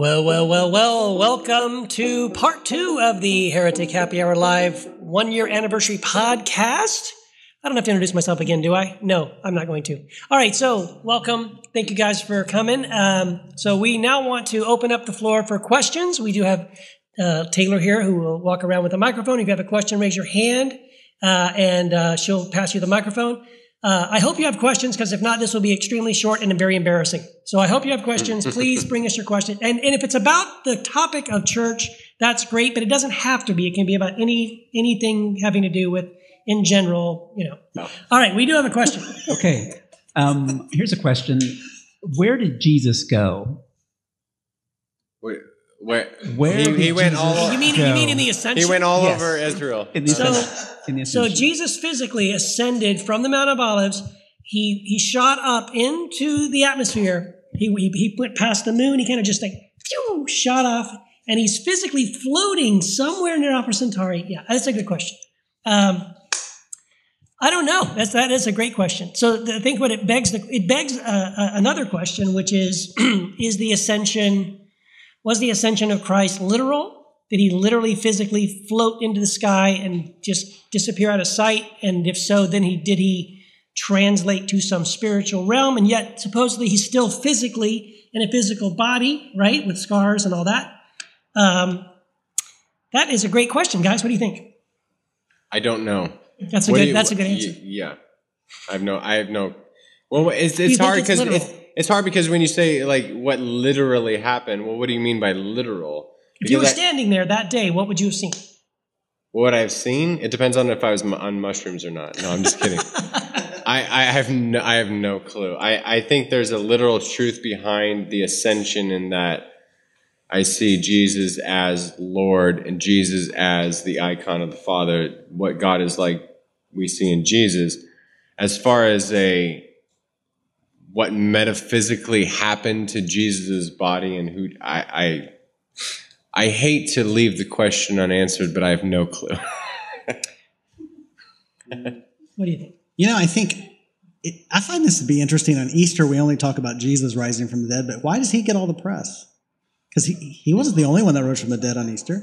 Well, well, well, well, welcome to part two of the Heretic Happy Hour Live one year anniversary podcast. I don't have to introduce myself again, do I? No, I'm not going to. All right, so welcome. Thank you guys for coming. Um, so we now want to open up the floor for questions. We do have uh, Taylor here who will walk around with a microphone. If you have a question, raise your hand uh, and uh, she'll pass you the microphone. Uh, I hope you have questions because if not, this will be extremely short and very embarrassing. So I hope you have questions. Please bring us your question. And, and if it's about the topic of church, that's great, but it doesn't have to be. It can be about any anything having to do with, in general, you know. No. All right, we do have a question. Okay. Um, here's a question. Where did Jesus go? Wait, where? Where he, he went Jesus all. You mean you mean in the ascension? He went all Yes. over Israel. In the So- in the So. Jesus physically ascended from the Mount of Olives. He he shot up into the atmosphere. He he, he went past the moon. He kind of just like phew, shot off, and he's physically floating somewhere near Alpha Centauri. Yeah, that's a good question. Um, I don't know. That's that is a great question. So I think what it begs the, it begs uh, uh, another question, which is is the ascension was the ascension of Christ literal? Did he literally physically float into the sky and just disappear out of sight? And if so, then he did he translate to some spiritual realm? And yet supposedly he's still physically in a physical body, right, with scars and all that. Um, that is a great question, guys. What do you think? I don't know. That's a What good. you- that's a good y- answer. Yeah, I have no. I have no. Well, it's it's hard because? It's, hard because when you say like what literally happened, well, what do you mean by literal? If you were Because I- standing there that day, what would you have seen? what I've seen, it depends on if I was on mushrooms or not. No, I'm just kidding. I, I have no, I have no clue. I, I think there's a literal truth behind the ascension in that I see Jesus as Lord and Jesus as the icon of the Father. What God is like, we see in Jesus. As far as a what metaphysically happened to Jesus' body and who I, I I hate to leave the question unanswered, but I have no clue. What do you think? You know, I think it, I find this to be interesting. On Easter, we only talk about Jesus rising from the dead, but why does he get all the press? Because he, he wasn't the only one that rose from the dead on Easter,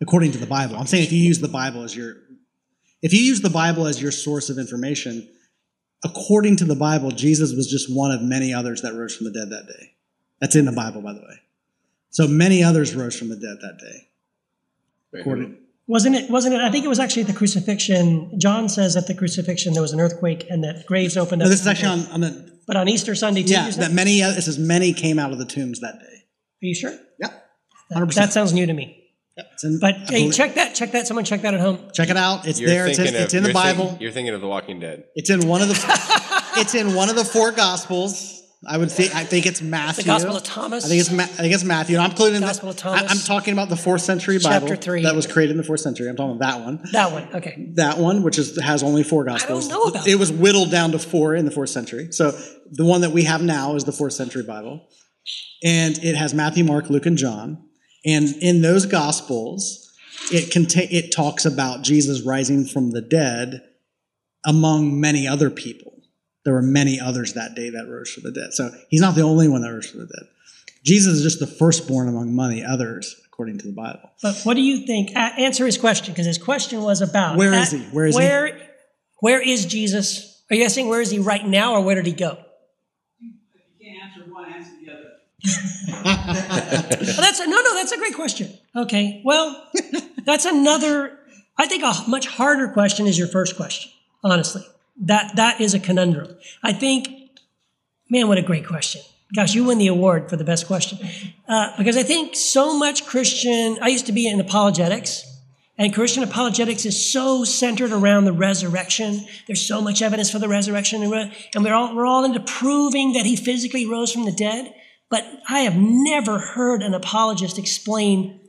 according to the Bible. I'm saying if you use the Bible as your if you use the Bible as your source of information, according to the Bible, Jesus was just one of many others that rose from the dead that day. That's in the Bible, by the way. So many others rose from the dead that day. According, Wasn't it? Wasn't it? I think it was actually at the crucifixion. John says at the crucifixion there was an earthquake and that graves opened up. no, this is actually on, on the But on Easter Sunday too. yeah you said? that many it says many came out of the tombs that day. Are you sure? Yeah, hundred percent. that sounds new to me. It's in- But I hey, believe- check that. Check that. Someone check that at home. check it out. It's You're there. It's, thinking it's of- in the you're think- Bible. you're thinking of The Walking Dead. It's in one of the. it's in one of the four Gospels. I would think. I think it's Matthew. The Gospel of Thomas. I think it's. Ma- I think it's Matthew. And I'm including. Gospel of I, Thomas. I'm talking about the fourth century Bible Chapter three. that was created in the fourth century. I'm talking about that one. that one. Okay. That one, which is has only four Gospels. know about it. was whittled down to four in the fourth century. So the one that we have now is the fourth century Bible, and it has Matthew, Mark, Luke, and John. And in those Gospels, it contain it talks about Jesus rising from the dead among many other people. There were many others that day that rose from the dead. So he's not the only one that rose from the dead. Jesus is just the firstborn among many others, according to the Bible. But what do you think? Answer his question because his question was about Where is he? Where is he? where, Where is Jesus? Are you asking where is he right now, or where did he go? You can't answer one, answer Oh, that's a, no, no. That's a great question. Okay, well, that's another. I think a much harder question is your first question. Honestly, that that is a conundrum. I think, man, what a great question. Gosh, you win the award for the best question uh, because I think so much Christian. I used to be in apologetics. And Christian apologetics is so centered around the resurrection. There's so much evidence for the resurrection, and we're all we're all into proving that he physically rose from the dead. But I have never heard an apologist explain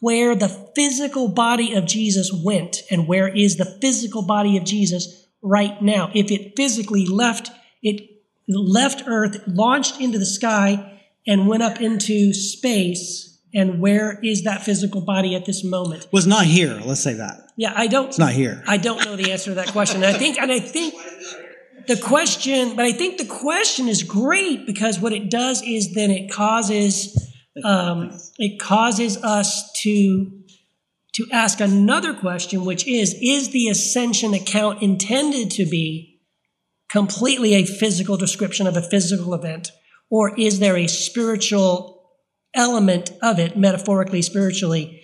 where the physical body of Jesus went and where is the physical body of Jesus right now. If it physically left, it left Earth, launched into the sky, and went up into space. And where is that physical body at this moment? Was not here. Let's say that. Yeah, I don't. It's not here. I don't know the answer to that question. And I think, and I think the question, but I think the question is great because what it does is then it causes um, it causes us to to ask another question, which is: Is the ascension account intended to be completely a physical description of a physical event, or is there a spiritual element of it, metaphorically, spiritually,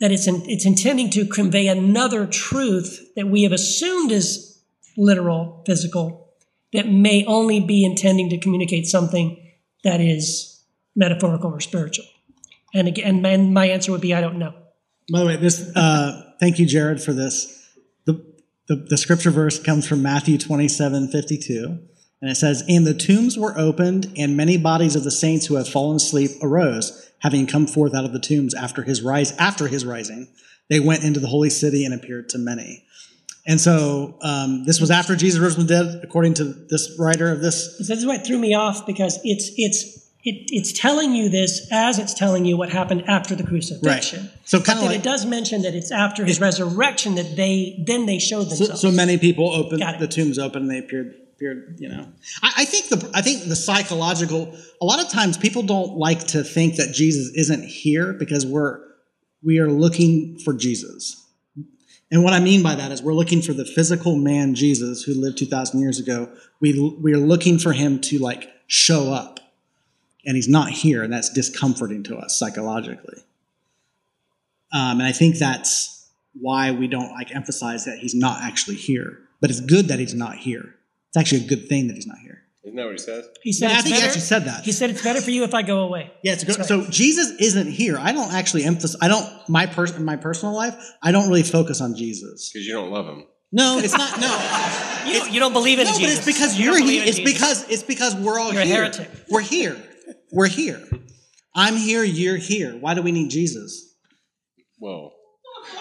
that it's in, it's intending to convey another truth that we have assumed is literal, physical, that may only be intending to communicate something that is metaphorical or spiritual? And again, and my answer would be I don't know. By the way, this uh, thank you, Jared, for this. The, the the scripture verse comes from Matthew twenty seven fifty two, and it says, "And the tombs were opened, and many bodies of the saints who had fallen asleep arose, having come forth out of the tombs after his rise. After his rising, they went into the holy city and appeared to many." And so um, this was after Jesus rose from the dead, according to this writer of this. This is what threw me off because it's it's it, it's telling you this as it's telling you what happened after the crucifixion. Right. So kind of like it does mention that it's after his resurrection that they then they showed themselves. so many people opened the tombs open and they appeared appeared you know I, I think the i think the psychological a lot of times people don't like to think that jesus isn't here because we're we are looking for jesus and what i mean by that is we're looking for the physical man jesus who lived 2000 years ago we we are looking for him to like show up and he's not here and that's discomforting to us psychologically um, and I think that's why we don't like emphasize that he's not actually here. But it's good that he's not here. It's actually a good thing that he's not here. Isn't that what he says? he said Yeah, I it's think he better- actually said that. He said it's better for you if I go away. Yeah, it's good. That's So Jesus isn't here. I don't actually emphasize. I don't my person my personal life. I don't really focus on Jesus. Because you don't love him. No, it's not. No, You, don't- you don't believe in no, Jesus. but it's because You you're here. It's Jesus. because it's because we're all You're a here. heretic. We're here. We're here. I'm here. You're here. Why do we need Jesus? Whoa.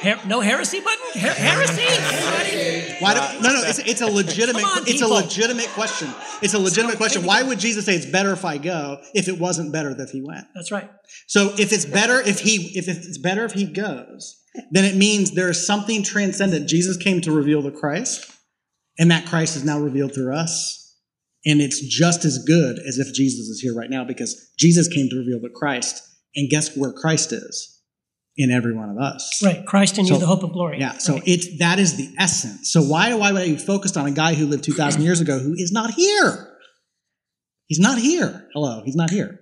Her- no heresy button. Her- heresy. Anybody? Why do, no, no, it's, it's a legitimate, on, it's a legitimate question. It's a legitimate question. Why would Jesus say it's better if I go if it wasn't better that he went? That's right. So if it's better if he, if it's better if he goes, then it means there is something transcendent. Jesus came to reveal the Christ, and that Christ is now revealed through us. And it's just as good as if Jesus is here right now because Jesus came to reveal the Christ. And guess where Christ is? In every one of us. Right. Christ in you, the hope of glory. Yeah, so Right. it's that is the essence. So why why would I be focused on a guy who lived two thousand years ago who is not here? He's not here. Hello, he's not here.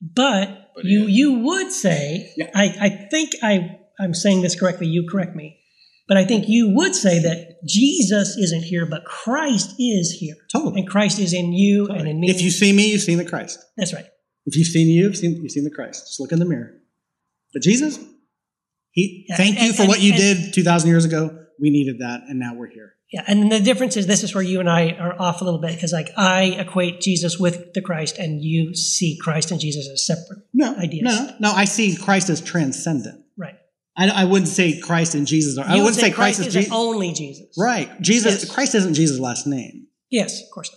But, But you yeah. you would say, I, I think I I'm saying this correctly. You correct me, but I think you would say that Jesus isn't here, but Christ is here, Totally. and Christ is in you and in me. If you see me, you've seen the Christ. that's right. If you've seen you, you've seen you've seen the Christ. Just look in the mirror. But Jesus, he Yeah, thank you for and- what you and- did two thousand years ago. We needed that, and now we're here. Yeah, and the difference is this is where you and I are off a little bit because like I equate Jesus with the Christ, and you see Christ and Jesus as separate. No, Ideas. no, no, no. I see Christ as transcendent. Right. I, I wouldn't say Christ and Jesus are. I You would wouldn't say Christ, is isn't Jesus. only Jesus. Right. Jesus. Yes. Christ isn't Jesus' last name. Yes, of course.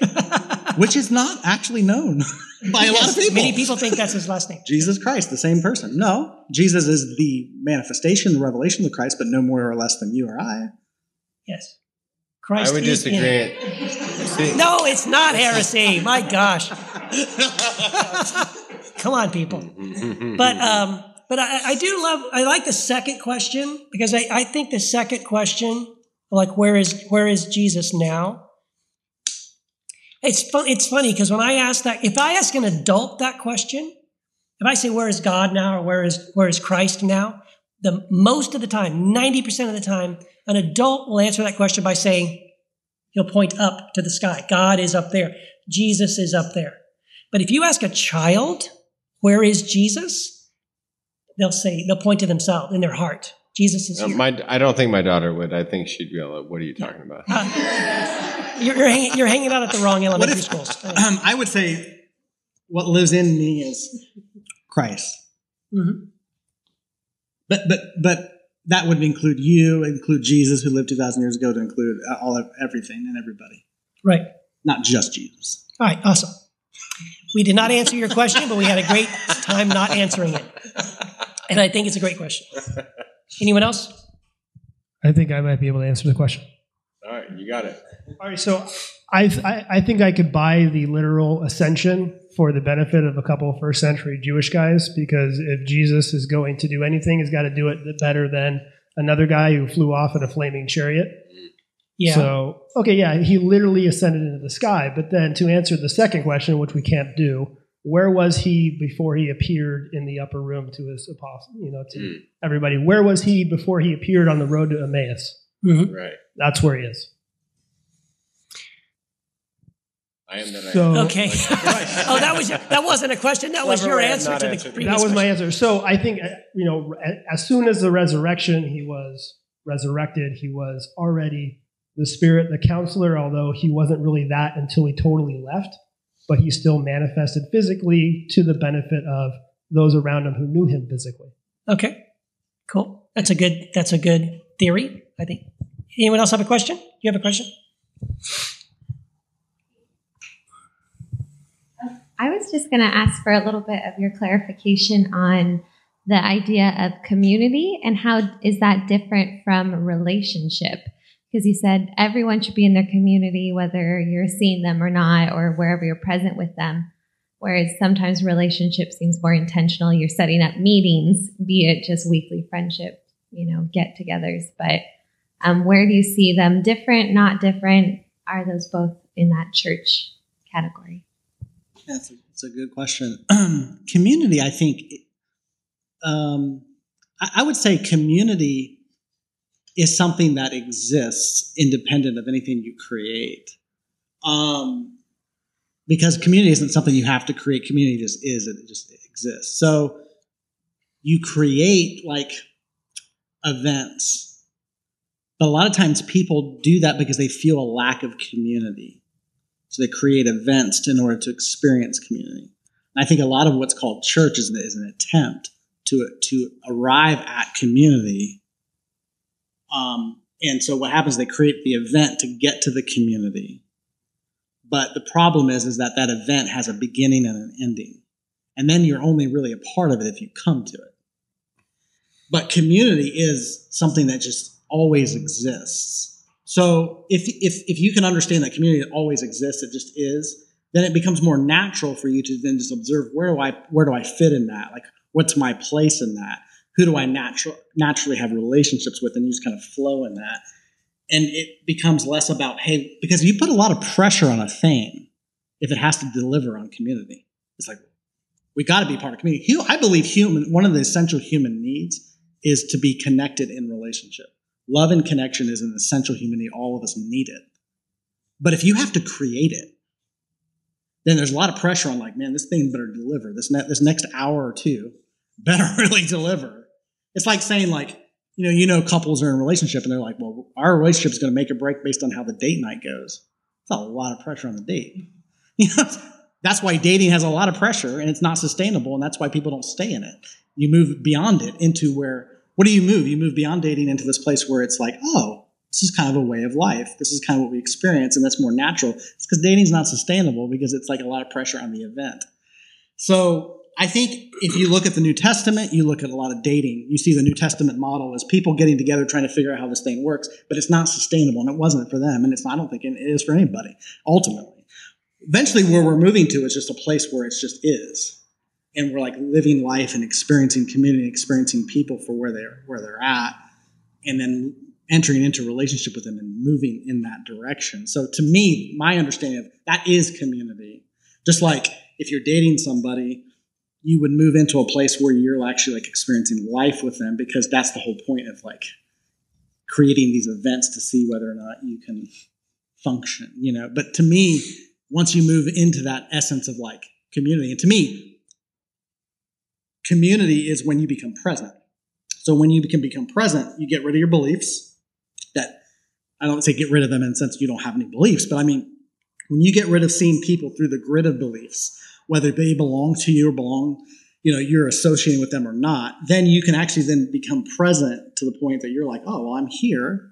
which is not actually known by a lot of people. Many people think that's his last name. Jesus Christ, the same person. No, Jesus is the manifestation, the revelation of Christ, but no more or less than you or I. Yes. Christ I would is disagree. See, No, it's not heresy. My gosh. Come on, people. But um, but I, I do love. I like the second question because I, I think the second question, like where is where is Jesus now? It's fun. It's funny because when I ask that, if I ask an adult that question, if I say where is God now or where is where is Christ now, the most of the time, ninety percent of the time, an adult will answer that question by saying, He'll point up to the sky. God is up there. Jesus is up there. But if you ask a child, where is Jesus? They'll say, they'll point to themselves in their heart. Jesus is uh, here. my, I don't think my daughter would. I think she'd be like, What are you talking about? You're, you're, hanging, you're hanging out at the wrong elementary if- schools. Um, I would say what lives in me is Christ. Mhm. But but but that would include you, include Jesus, who lived two thousand years ago, to include uh, all of everything and everybody, Right. not just Jesus. All right. Awesome. We did not answer your question, but we had a great time not answering it. And I think it's a great question. Anyone else? I think I might be able to answer the question. All right, you got it. All right, so I, I I think I could buy the literal ascension for the benefit of a couple of first century Jewish guys because if Jesus is going to do anything, he's got to do it better than another guy who flew off in a flaming chariot. Yeah. So, okay, yeah, he literally ascended into the sky. But then to answer the second question, which we can't do, where was he before he appeared in the upper room to his apostle, you know, to Mm. everybody? Where was he before he appeared on the road to Emmaus? Mhm. Right. That's where he is. I am that I So am. Okay. oh, that was that wasn't a question. That was your answer to the answering. previous that was my answer. So I think, uh, you know, as soon as the resurrection, he was resurrected, he was already the spirit, the counselor, although he wasn't really that until he totally left, but he still manifested physically to the benefit of those around him who knew him physically. Okay. Cool. That's a good. That's a good theory. I think. Anyone else have a question? You have a question? I was just going to ask for a little bit of your clarification on the idea of community and how is that different from relationship? Because you said everyone should be in their community, whether you're seeing them or not, or wherever you're present with them. Whereas sometimes relationship seems more intentional. You're setting up meetings, be it just weekly friendship, you know, get togethers. But um, where do you see them different, not different? Are those both in that church category? That's a, a good question. community, I think, um, I, I would say community is something that exists independent of anything you create. Um, because community isn't something you have to create. Community just is, it just exists. So you create like events, but a lot of times people do that because they feel a lack of community. They create events in order to experience community. I think a lot of what's called church is, is an attempt to to arrive at community. Um, and so what happens? They create the event to get to the community. But the problem is, is that that event has a beginning and an ending, and then you're only really a part of it if you come to it. But community is something that just always exists. So if, if, if you can understand that community always exists, it just is, then it becomes more natural for you to then just observe where do I, where do I fit in that? Like, what's my place in that? Who do I natural, naturally have relationships with? And you just kind of flow in that. And it becomes less about, hey, because you put a lot of pressure on a thing if it has to deliver on community. It's like, we got to be part of community. I believe human, one of the essential human needs is to be connected in relationship. Love and connection is an essential human need. All of us need it. But if you have to create it, then there's a lot of pressure on like, man, this thing better deliver. This ne- this next hour or two better really deliver. It's like saying like, you know, you know, couples are in a relationship and they're like, well, our relationship is going to make or break based on how the date night goes. It's a lot of pressure on the date. You know, that's why dating has a lot of pressure and it's not sustainable, and that's why people don't stay in it. You move beyond it into where what do you move? You move beyond dating into this place where it's like, oh, this is kind of a way of life. This is kind of what we experience, and that's more natural. It's because dating's not sustainable because it's like a lot of pressure on the event. So I think if you look at the New Testament, you look at a lot of dating, you see the New Testament model as people getting together trying to figure out how this thing works, but it's not sustainable, and it wasn't for them, and it's I don't think it is for anybody ultimately. Eventually, where we're moving to is just a place where it just is, and we're like living life and experiencing community, experiencing people for where they're where they're at, and then entering into a relationship with them and moving in that direction. So to me, my understanding of that is community. Just like if you're dating somebody, you would move into a place where you're actually like experiencing life with them because that's the whole point of like creating these events to see whether or not you can function, you know. But to me, once you move into that essence of like community, and to me, community is when you become present. So when you can become present, you get rid of your beliefs that I don't say get rid of them in the sense you don't have any beliefs, but I mean, when you get rid of seeing people through the grid of beliefs, whether they belong to you or belong, you know, you're associating with them or not, then you can actually then become present to the point that you're like, oh, well, I'm here.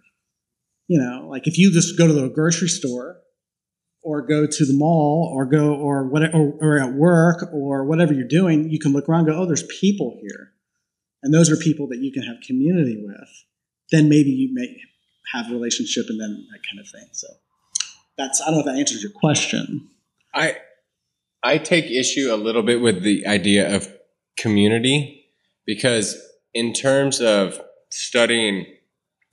You know, like if you just go to the grocery store or go to the mall or go or whatever or, or at work or whatever you're doing, you can look around go, oh, there's people here. And those are people that you can have community with. Then maybe you may have a relationship and then that kind of thing. So that's I don't know if that answers your question. I I take issue a little bit with the idea of community because, in terms of studying,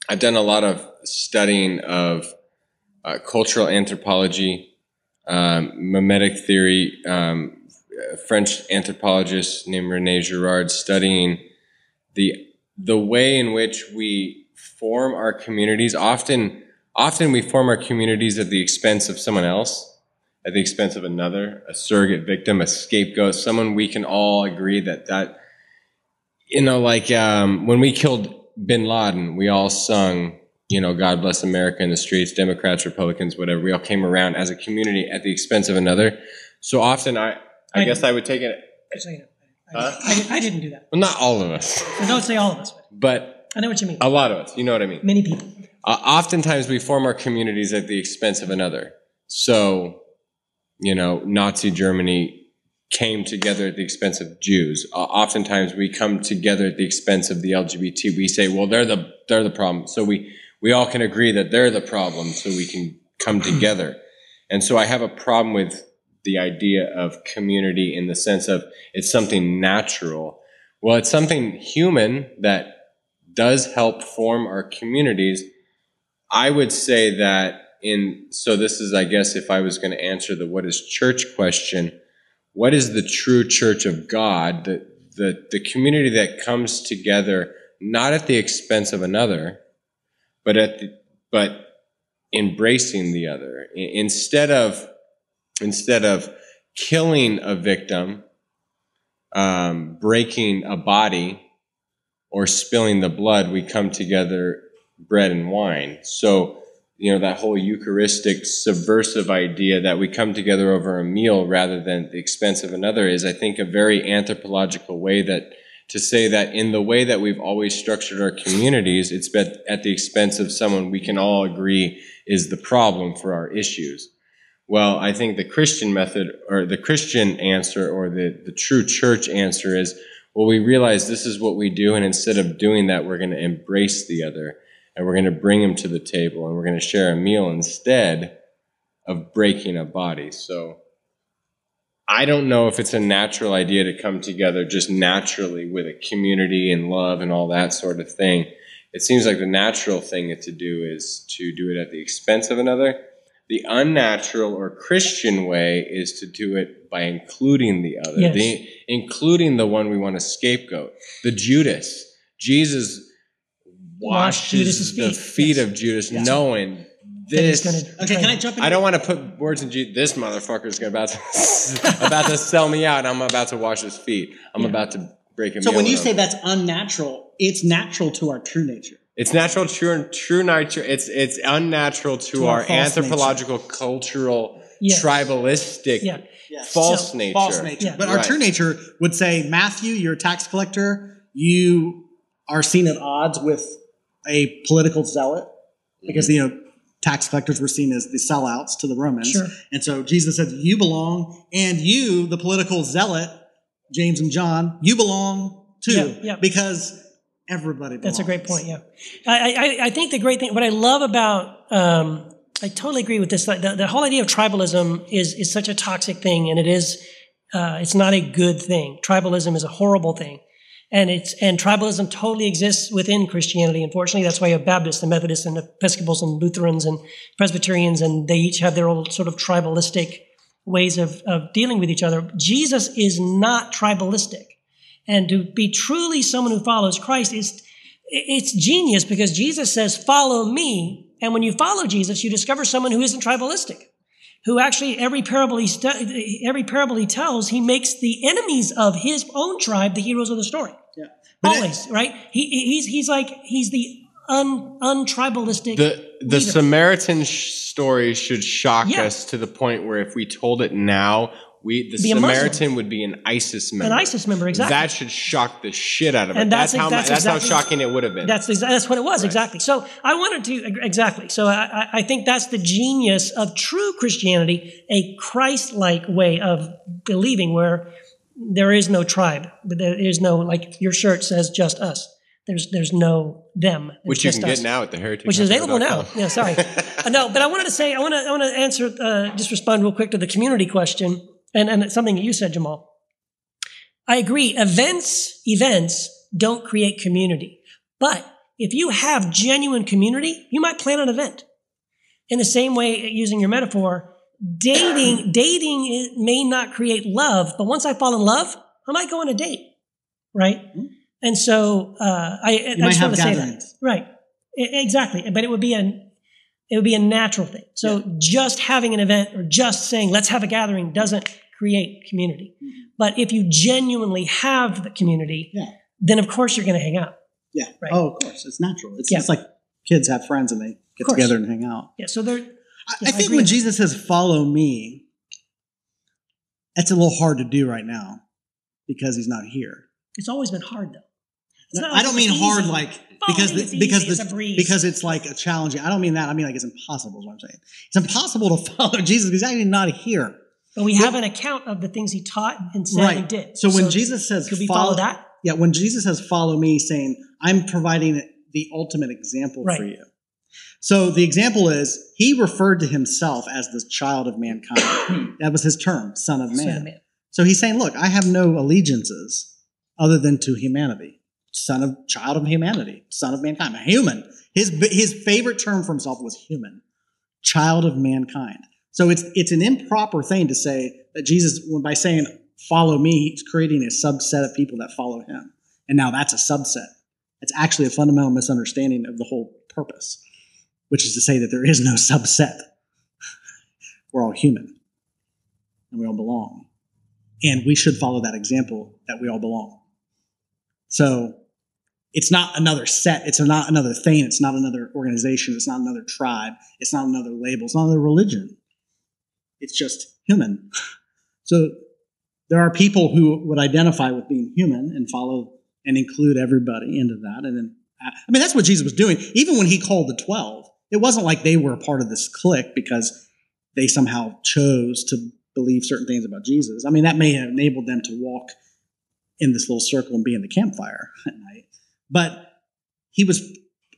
I've done a lot of studying of uh, cultural anthropology, um, mimetic theory. Um, French anthropologist named Rene Girard studying the the way in which we form our communities. Often, often we form our communities at the expense of someone else at the expense of another, a surrogate victim, a scapegoat, someone we can all agree that that, you know, like um, when we killed Bin Laden, we all sung, you know, God bless America in the streets, Democrats, Republicans, whatever. We all came around as a community at the expense of another. So often, I, I, I- guess I would take it. Just so you know, Huh? I, I didn't do that. Well, not all of us, So don't say all of us, but but I know what you mean. a lot of us. You know what I mean? Many people. uh, oftentimes we form our communities at the expense of another. So, you know, Nazi Germany came together at the expense of Jews. Uh, oftentimes we come together at the expense of the LGBT. We say, well, they're the they're the problem. So we we all can agree that they're the problem, so we can come together. And so I have a problem with the idea of community in the sense of it's something natural. Well, it's something human that does help form our communities. I would say that in, so this is, I guess, if I was going to answer the what is church question, what is the true church of God? The, the, the community that comes together not at the expense of another, but at the, but embracing the other. Instead of, instead of killing a victim, um, breaking a body, or spilling the blood, we come together bread and wine. So, you know, that whole Eucharistic subversive idea that we come together over a meal rather than the expense of another is, I think, a very anthropological way that to say that in the way that we've always structured our communities, it's been at the expense of someone we can all agree is the problem for our issues. Well, I think the Christian method or the Christian answer or the, the true church answer is, well, we realize this is what we do. And instead of doing that, we're going to embrace the other and we're going to bring him to the table and we're going to share a meal instead of breaking a body. So I don't know if it's a natural idea to come together just naturally with a community and love and all that sort of thing. It seems like the natural thing to do is to do it at the expense of another. The unnatural or Christian way is to do it by including the other, Yes. the, including the one we want to scapegoat. The Judas. Jesus washes the feet. Yes. of Judas, Yes. knowing this. gonna Okay, can I jump in? I don't want to put words in Jesus. This motherfucker's gonna about to about to sell me out. and I'm about to wash his feet. I'm about to break him. So when you say that's unnatural, it's natural to our true nature. it's natural, true, true nature. It's it's unnatural to, To our our, false anthropological, cultural, Yes. tribalistic, Yeah. false So- nature. False nature. Yeah. But our true nature would say, Matthew, you're a tax collector. You are seen at odds with a political zealot because, you know, tax collectors were seen as the sellouts to the Romans. Sure. And so Jesus said, You belong, and you, the political zealot, James and John, you belong too. Yeah, yeah. Because everybody belongs. That's a great point. Yeah, I, I, I think the great thing, what I love about, um, I totally agree with this. The, the whole idea of tribalism is is such a toxic thing, and it is, uh, it's not a good thing. Tribalism is a horrible thing, and it's and tribalism totally exists within Christianity. Unfortunately, that's why you have Baptists and Methodists and Episcopals and Lutherans and Presbyterians, and they each have their own sort of tribalistic ways of, of dealing with each other. Jesus is not tribalistic. And to be truly someone who follows Christ is it's genius because Jesus says, follow me. And when you follow Jesus, you discover someone who isn't tribalistic, who actually every parable he, every parable he tells, he makes the enemies of his own tribe the heroes of the story. It- Always, right? He, he's, he's like, he's the un, untribalistic. The the leader. Samaritan sh- story should shock Yeah. us to the point where if we told it now, we the. Samaritan would be an ISIS member. An ISIS member, exactly. That should shock the shit out of it. And that's, that's- how that's that's, exactly- how shocking it would have been. That's that's what it was exactly. So I wanted to exactly. So I, I- I think that's the genius of true Christianity, a Christ-like way of believing, where there is no tribe, but there is no like your shirt says just us. There's there's no them. It's which you can us. get now at the heritage. Which is available now. Yeah, sorry. Uh, no, but I wanted to say I want to I want to answer uh, just respond real quick to the community question. and, and something that you said, Jamal. I agree. Events, events don't create community. But if you have genuine community, you might plan an event. In the same way, using your metaphor, dating, dating may not create love, but once I fall in love, I might go on a date, right? And so uh, I, I just have want to say that, right? Exactly, but it would be an it would be a natural thing. So just having an event or just saying let's have a gathering doesn't create community. But if you genuinely have the community, Yeah. then of course you're going to hang out. Yeah. Right. Oh, of course. It's natural. It's Yeah. just like kids have friends and they get together and hang out. Yeah. So there. I, I I think agree when. Jesus says, follow me, that's a little hard to do right now because he's not here. It's always been hard though. It's No, I don't mean it's hard like because the, easy, because it's the, a because it's like a challenging. I don't mean that. I mean like it's impossible. Is what I'm saying. It's impossible to follow Jesus because he's actually not here. But we have an account of the things he taught and said and did. So when Jesus says, could we follow that? Yeah, when Jesus says, follow me, saying, I'm providing the ultimate example Right. for you. So the example is, he referred to himself as the child of mankind. that was his term, son of man. Son of man. So he's saying, look, I have no allegiances other than to humanity. Son of, child of humanity, son of mankind, a human. His, his favorite term for himself was human, child of mankind. So it's, it's an improper thing to say that Jesus, by saying, follow me, he's creating a subset of people that follow him. And now that's a subset. It's actually a fundamental misunderstanding of the whole purpose, which is to say that there is no subset. We're all human and we all belong. And we should follow that example that we all belong. So it's not another set. It's not another thing. It's not another organization. It's not another tribe. It's not another label. It's not another religion. It's just human. So there are people who would identify with being human and follow and include everybody into that. And then, I mean, that's what Jesus was doing. Even when he called the 12, it wasn't like they were a part of this clique because they somehow chose to believe certain things about Jesus. I mean, that may have enabled them to walk in this little circle and be in the campfire at night. But he was,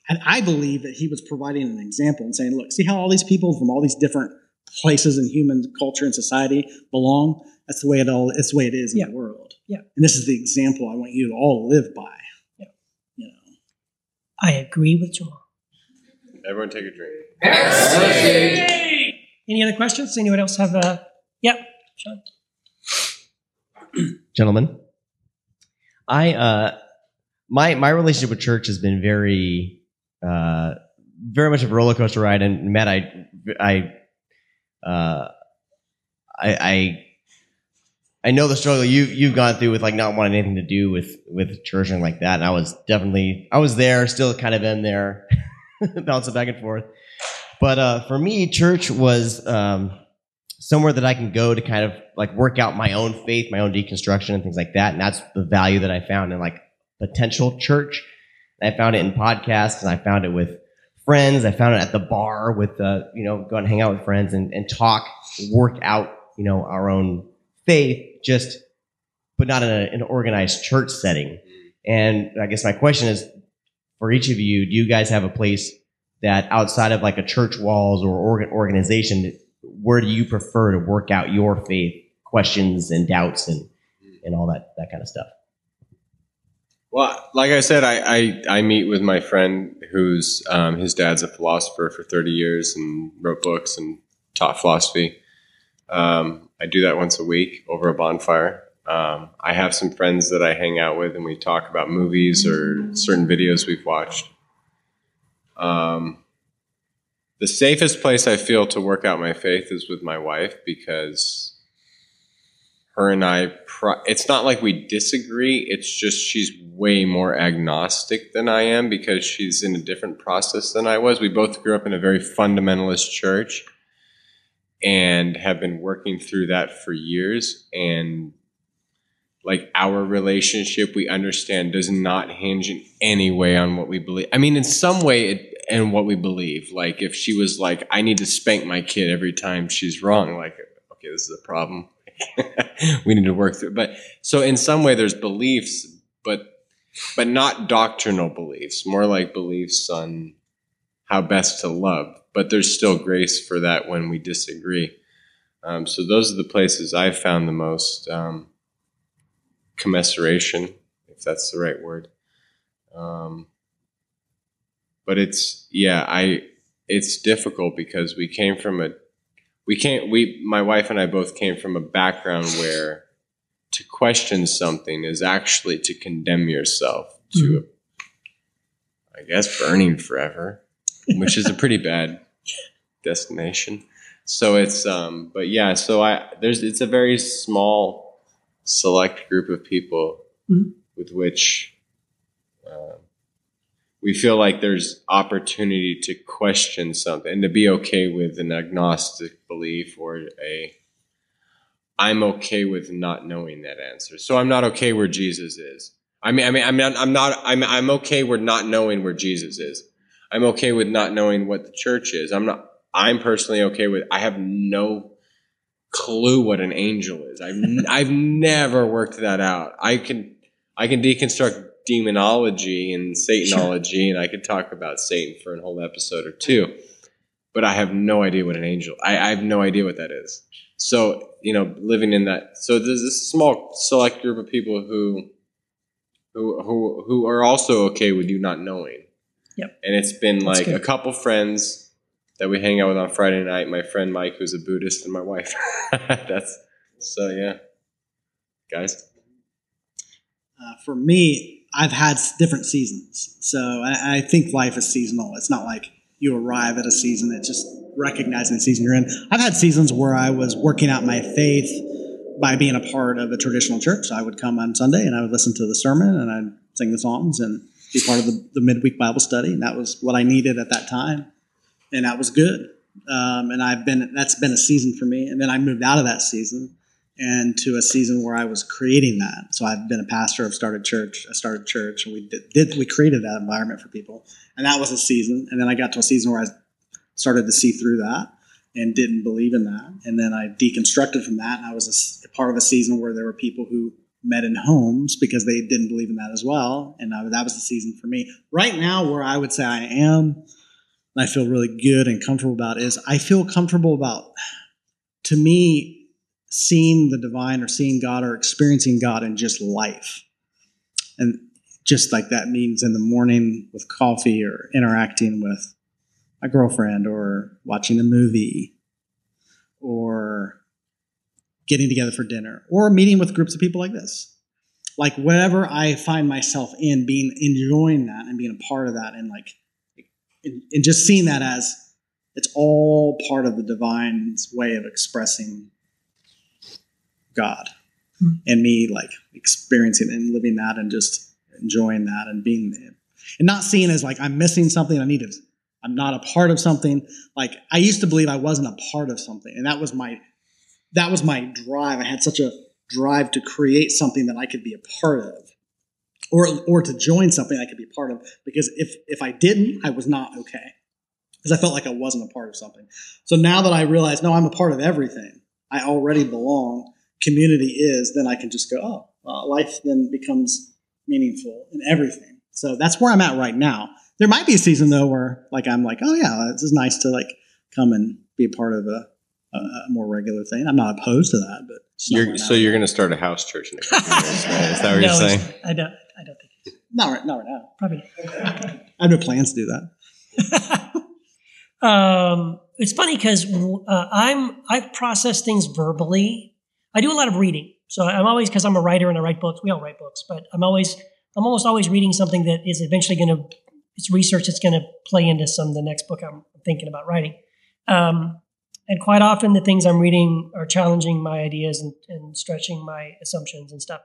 and I believe that he was providing an example and saying, look, see how all these people from all these different places in human culture and society belong? That's the way it all, it's the way it is in Yeah. the world. Yeah. And this is the example I want you to all live by. Yeah. You know. I agree with Jamal. Everyone take a drink. Any other questions? Anyone else have a? Yep, Sean. gentlemen. I uh my my relationship with church has been very uh very much of a roller coaster ride and Matt I I uh I I I know the struggle you you've gone through with like not wanting anything to do with with church and like that and I was definitely I was there still kind of in there bouncing back and forth but uh for me church was um somewhere that I can go to kind of like work out my own faith, my own deconstruction and things like that. And that's the value that I found in like potential church. I found it in podcasts and I found it with friends. I found it at the bar with, uh, you know, go and hang out with friends and, and talk, work out, you know, our own faith, just, but not in a, an organized church setting. And I guess my question is for each of you, do you guys have a place that outside of like a church walls or organ- organization where do you prefer to work out your faith questions and doubts and and all that that kind of stuff Well, like I said, I, I, I meet with my friend who's um, his dad's a philosopher for 30 years and wrote books and taught philosophy. Um, I do that once a week over a bonfire. Um, I have some friends that I hang out with and we talk about movies or certain videos we've watched. Um, the safest place I feel to work out my faith is with my wife because her and I, pro- it's not like we disagree. It's just she's way more agnostic than I am because she's in a different process than I was. We both grew up in a very fundamentalist church and have been working through that for years. And like our relationship, we understand does not hinge in any way on what we believe. I mean, in some way, it, and what we believe. Like if she was like, I need to spank my kid every time she's wrong, like, okay, this is a problem. we need to work through. But so in some way, there's beliefs, but but not doctrinal beliefs, more like beliefs on how best to love. But there's still grace for that when we disagree. Um, so those are the places I've found the most um, commiseration, if that's the right word. Um, but it's yeah, I it's difficult because we came from a we can't we my wife and I both came from a background where to question something is actually to condemn yourself to I guess burning forever, which is a pretty bad destination. So it's um but yeah, so I there's it's a very small select group of people Mhm. with which um, we feel like there's opportunity to question something and to be okay with an agnostic belief or a I'm okay with not knowing that answer. So I'm not okay where Jesus is. I mean, I mean, I'm not, I'm not, I'm, I'm okay with not knowing where Jesus is. I'm okay with not knowing what the church is. I'm not, I'm personally okay with, I have no clue what an angel is. I've, I've never worked that out. I can, I can deconstruct demonology and Satanology and I could talk about Satan for a whole episode or two, but I have no idea what an angel, I, I have no idea what that is. So, you know, living in that, so there's this small select group of people who, who, who, who are also okay with you not knowing. Yep. And it's been That's like good. a couple friends that we hang out with on Friday night. My friend Mike, who's a Buddhist, and my wife. That's so yeah, guys. Uh, for me, I've had different seasons. So I, I think life is seasonal. It's not like you arrive at a season, it's just recognizing the season you're in. I've had seasons where I was working out my faith by being a part of a traditional church. I would come on Sunday and I would listen to the sermon and I'd sing the songs and be part of the, the midweek Bible study. And that was what I needed at that time. And that was good. Um, and I've been, that's been a season for me. And then I moved out of that season and to a season where I was creating that. So I've been a pastor. I've started church. I started church, and we did, we created that environment for people, and that was a season. And then I got to a season where I started to see through that and didn't believe in that. And then I deconstructed from that, and I was a a, part of a season where there were people who met in homes because they didn't believe in that as well. And I, that was the season for me. Right now, where I would say I am, and I feel really good and comfortable about is I feel comfortable about, to me, seeing the divine or seeing God or experiencing God in just life. And just like that means in the morning with coffee or interacting with my girlfriend or watching a movie or getting together for dinner or meeting with groups of people like this. Like whatever I find myself in, being enjoying that and being a part of that and like and, and just seeing that as it's all part of the divine's way of expressing God hmm. and me like experiencing and living that and just enjoying that and being there and not seeing as like I'm missing something. I need to. I'm not a part of something. Like I used to believe I wasn't a part of something, and that was my that was my drive. I had such a drive to create something that I could be a part of, or or to join something I could be part of. Because if if I didn't, I was not okay. Because I felt like I wasn't a part of something. So now that I realize, no, I'm a part of everything. I already belong. Community is. Then I can just go. Oh, well, life then becomes meaningful in everything. So that's where I'm at right now. There might be a season though where like I'm like, oh yeah, this is nice to like come and be a part of a, a, a more regular thing. I'm not opposed to that, but it's You're, so you're going to start a house church in a couple of years, right? Is that what no, you're saying? I don't. I don't think it's not right, not right now. probably. Not. I have no plans to do that. um, it's funny because uh, I'm I process things verbally. I do a lot of reading, so I'm always because I'm a writer and I write books. We all write books, but I'm always I'm almost always reading something that is eventually going to it's research that's going to play into some of the next book I'm thinking about writing. Um, and quite often, the things I'm reading are challenging my ideas and, and stretching my assumptions and stuff.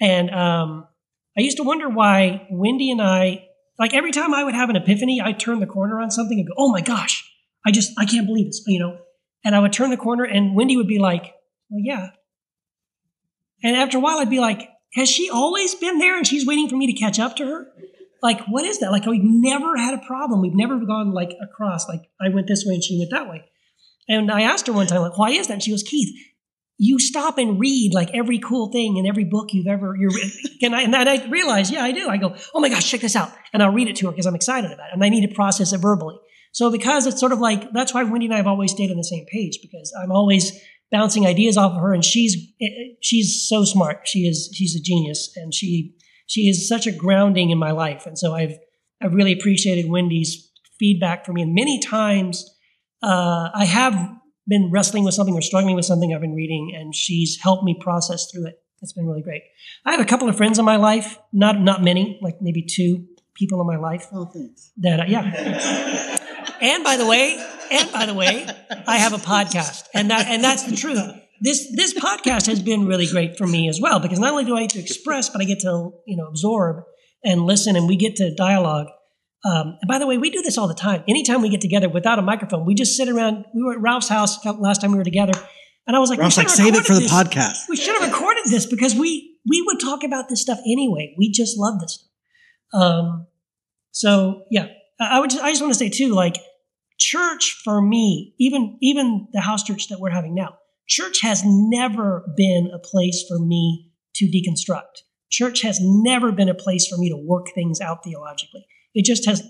And um, I used to wonder why Wendy and I, like every time I would have an epiphany, I'd turn the corner on something and go, "Oh my gosh, I just I can't believe this," you know. And I would turn the corner, and Wendy would be like, "Well, yeah." And after a while, I'd be like, "Has she always been there, and she's waiting for me to catch up to her?" Like, what is that? Like, we've never had a problem. We've never gone like across. Like, I went this way and she went that way. And I asked her one time, like, why is that? And she goes, Keith, you stop and read like every cool thing in every book you've ever you're and I, and I realized, yeah, I do. I go, oh my gosh, check this out, and I'll read it to her because I'm excited about it, and I need to process it verbally. So because it's sort of like that's why Wendy and I have always stayed on the same page because I'm always bouncing ideas off of her, and she's she's so smart. She is she's a genius, and she she is such a grounding in my life. And so I've I've really appreciated Wendy's feedback for me. And many times uh, I have been wrestling with something or struggling with something I've been reading, and she's helped me process through it. It's been really great. I have a couple of friends in my life, not not many, like maybe two people in my life. Oh, thanks. That uh, yeah. and by the way, and by the way, I have a podcast, and that and that's the truth. This this podcast has been really great for me as well because not only do I get to express, but I get to you know absorb and listen, and we get to dialogue. Um, and by the way, we do this all the time. Anytime we get together without a microphone, we just sit around. We were at Ralph's house last time we were together, and I was like, Ralph's like, save it for the podcast. We should have recorded this because we we would talk about this stuff anyway. We just love this stuff. Um, so yeah, I I would. Just, I just want to say too, like church for me, even even the house church that we're having now, church has never been a place for me to deconstruct. Church has never been a place for me to work things out theologically. It just has.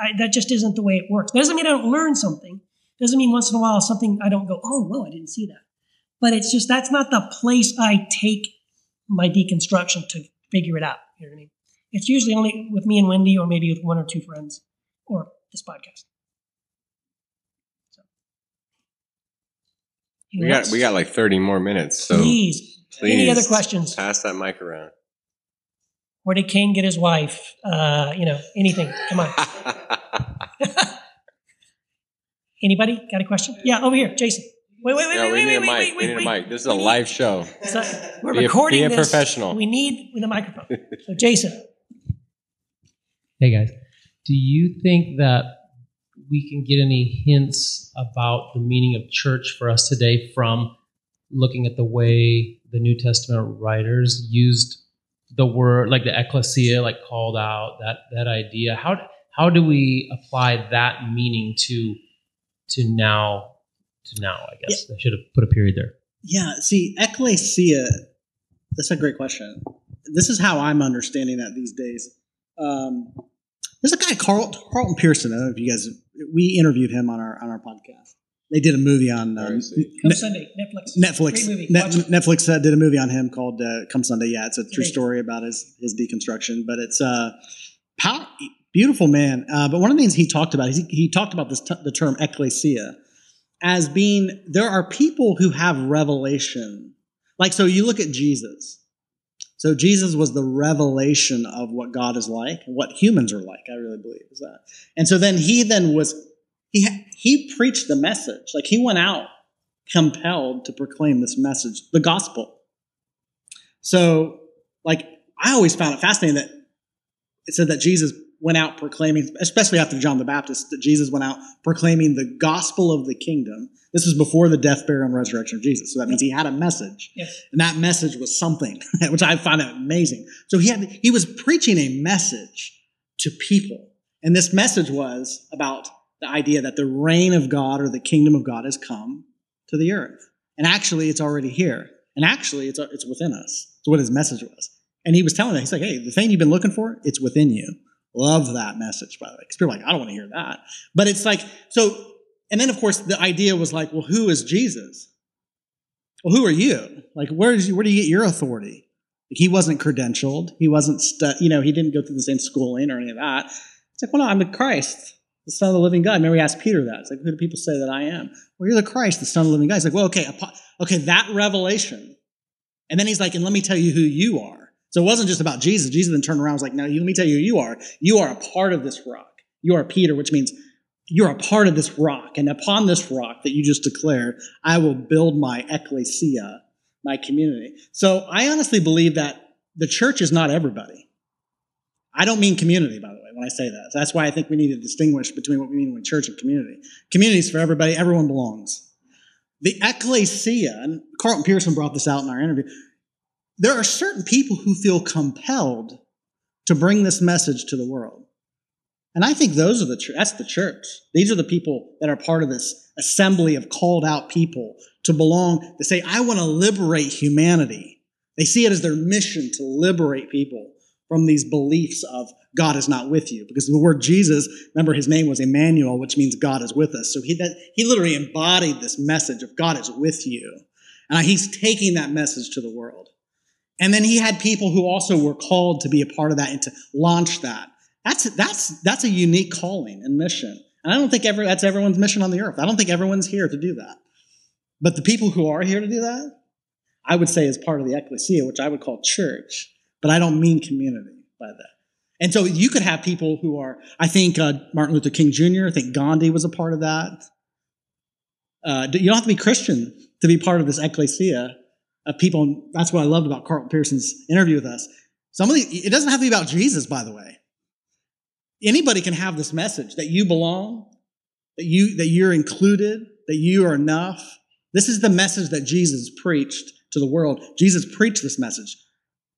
I, that just isn't the way it works. Doesn't mean I don't learn something. Doesn't mean once in a while something I don't go, oh, whoa, I didn't see that. But it's just that's not the place I take my deconstruction to figure it out. You know what I mean? It's usually only with me and Wendy, or maybe with one or two friends, or this podcast. So. We got we got like 30 more minutes. So please, please any other questions? Pass that mic around. Where did Cain get his wife? Uh, you know, anything. Come on. Anybody got a question? Yeah, over here, Jason. Wait, wait, wait, no, wait, we wait, need a wait, mic. wait, we need wait, a mic. This is a live show. So we're Be a- recording be a this. professional. We need with a microphone. So, Jason, Hey guys, do you think that we can get any hints about the meaning of church for us today from looking at the way the New Testament writers used the word, like the ecclesia, like called out that that idea? How how do we apply that meaning to to now to now? I guess I should have put a period there. Yeah, see, ecclesia, that's a great question. This is how I'm understanding that these days. Um, there's a guy, Carl, Carlton Pearson. I don't know if you guys, we interviewed him on our on our podcast. They did a movie on um, come Ne- Sunday, Netflix. Netflix. Great movie. Net- Watch it. Netflix uh, did a movie on him called uh, "Come Sunday." Yeah, it's a true Amazing. story about his his deconstruction, but it's uh, pow- beautiful man. Uh, but one of the things he talked about, he, he talked about this t- the term ecclesia as being there are people who have revelation. Like so, you look at Jesus. So Jesus was the revelation of what God is like, what humans are like. I really believe is that. And so then he then was he he preached the message. Like he went out compelled to proclaim this message, the gospel. So, like I always found it fascinating that it said that Jesus went out proclaiming, especially after John the Baptist, that Jesus went out proclaiming the gospel of the kingdom. This was before the death, burial, and resurrection of Jesus. So that means he had a message. Yes. And that message was something, which I find amazing. So he had he was preaching a message to people. And this message was about the idea that the reign of God or the kingdom of God has come to the earth. And actually it's already here. And actually it's it's within us. It's what his message was. And he was telling them, he's like, hey, the thing you've been looking for, it's within you. Love that message, by the way. Because people are like, I don't want to hear that. But it's like, so, and then of course the idea was like, well, who is Jesus? Well, who are you? Like, where, is you, where do you get your authority? Like, he wasn't credentialed. He wasn't, stu- you know, he didn't go through the same schooling or any of that. It's like, well, no, I'm the Christ, the Son of the living God. Remember, we asked Peter that. It's like, who do people say that I am? Well, you're the Christ, the Son of the living God. He's like, well, okay, okay, that revelation. And then he's like, and let me tell you who you are. So it wasn't just about Jesus. Jesus then turned around and was like, no, you, let me tell you who you are. You are a part of this rock. You are Peter, which means you're a part of this rock. And upon this rock that you just declared, I will build my ecclesia, my community. So I honestly believe that the church is not everybody. I don't mean community, by the way, when I say that. So that's why I think we need to distinguish between what we mean with church and community. Community is for everybody, everyone belongs. The ecclesia, and Carlton Pearson brought this out in our interview, there are certain people who feel compelled to bring this message to the world. And I think those are the church. That's the church. These are the people that are part of this assembly of called out people to belong, to say, I want to liberate humanity. They see it as their mission to liberate people from these beliefs of God is not with you. Because the word Jesus, remember his name was Emmanuel, which means God is with us. So he, that, he literally embodied this message of God is with you. And he's taking that message to the world. And then he had people who also were called to be a part of that and to launch that. That's, that's, that's a unique calling and mission. And I don't think ever, that's everyone's mission on the earth. I don't think everyone's here to do that. But the people who are here to do that, I would say is part of the ecclesia, which I would call church. But I don't mean community by that. And so you could have people who are, I think uh, Martin Luther King Jr., I think Gandhi was a part of that. Uh, you don't have to be Christian to be part of this ecclesia of people. That's what I loved about Carl Pearson's interview with us. Some of the, it doesn't have to be about Jesus, by the way. Anybody can have this message that you belong, that you that you're included, that you are enough. This is the message that Jesus preached to the world. Jesus preached this message.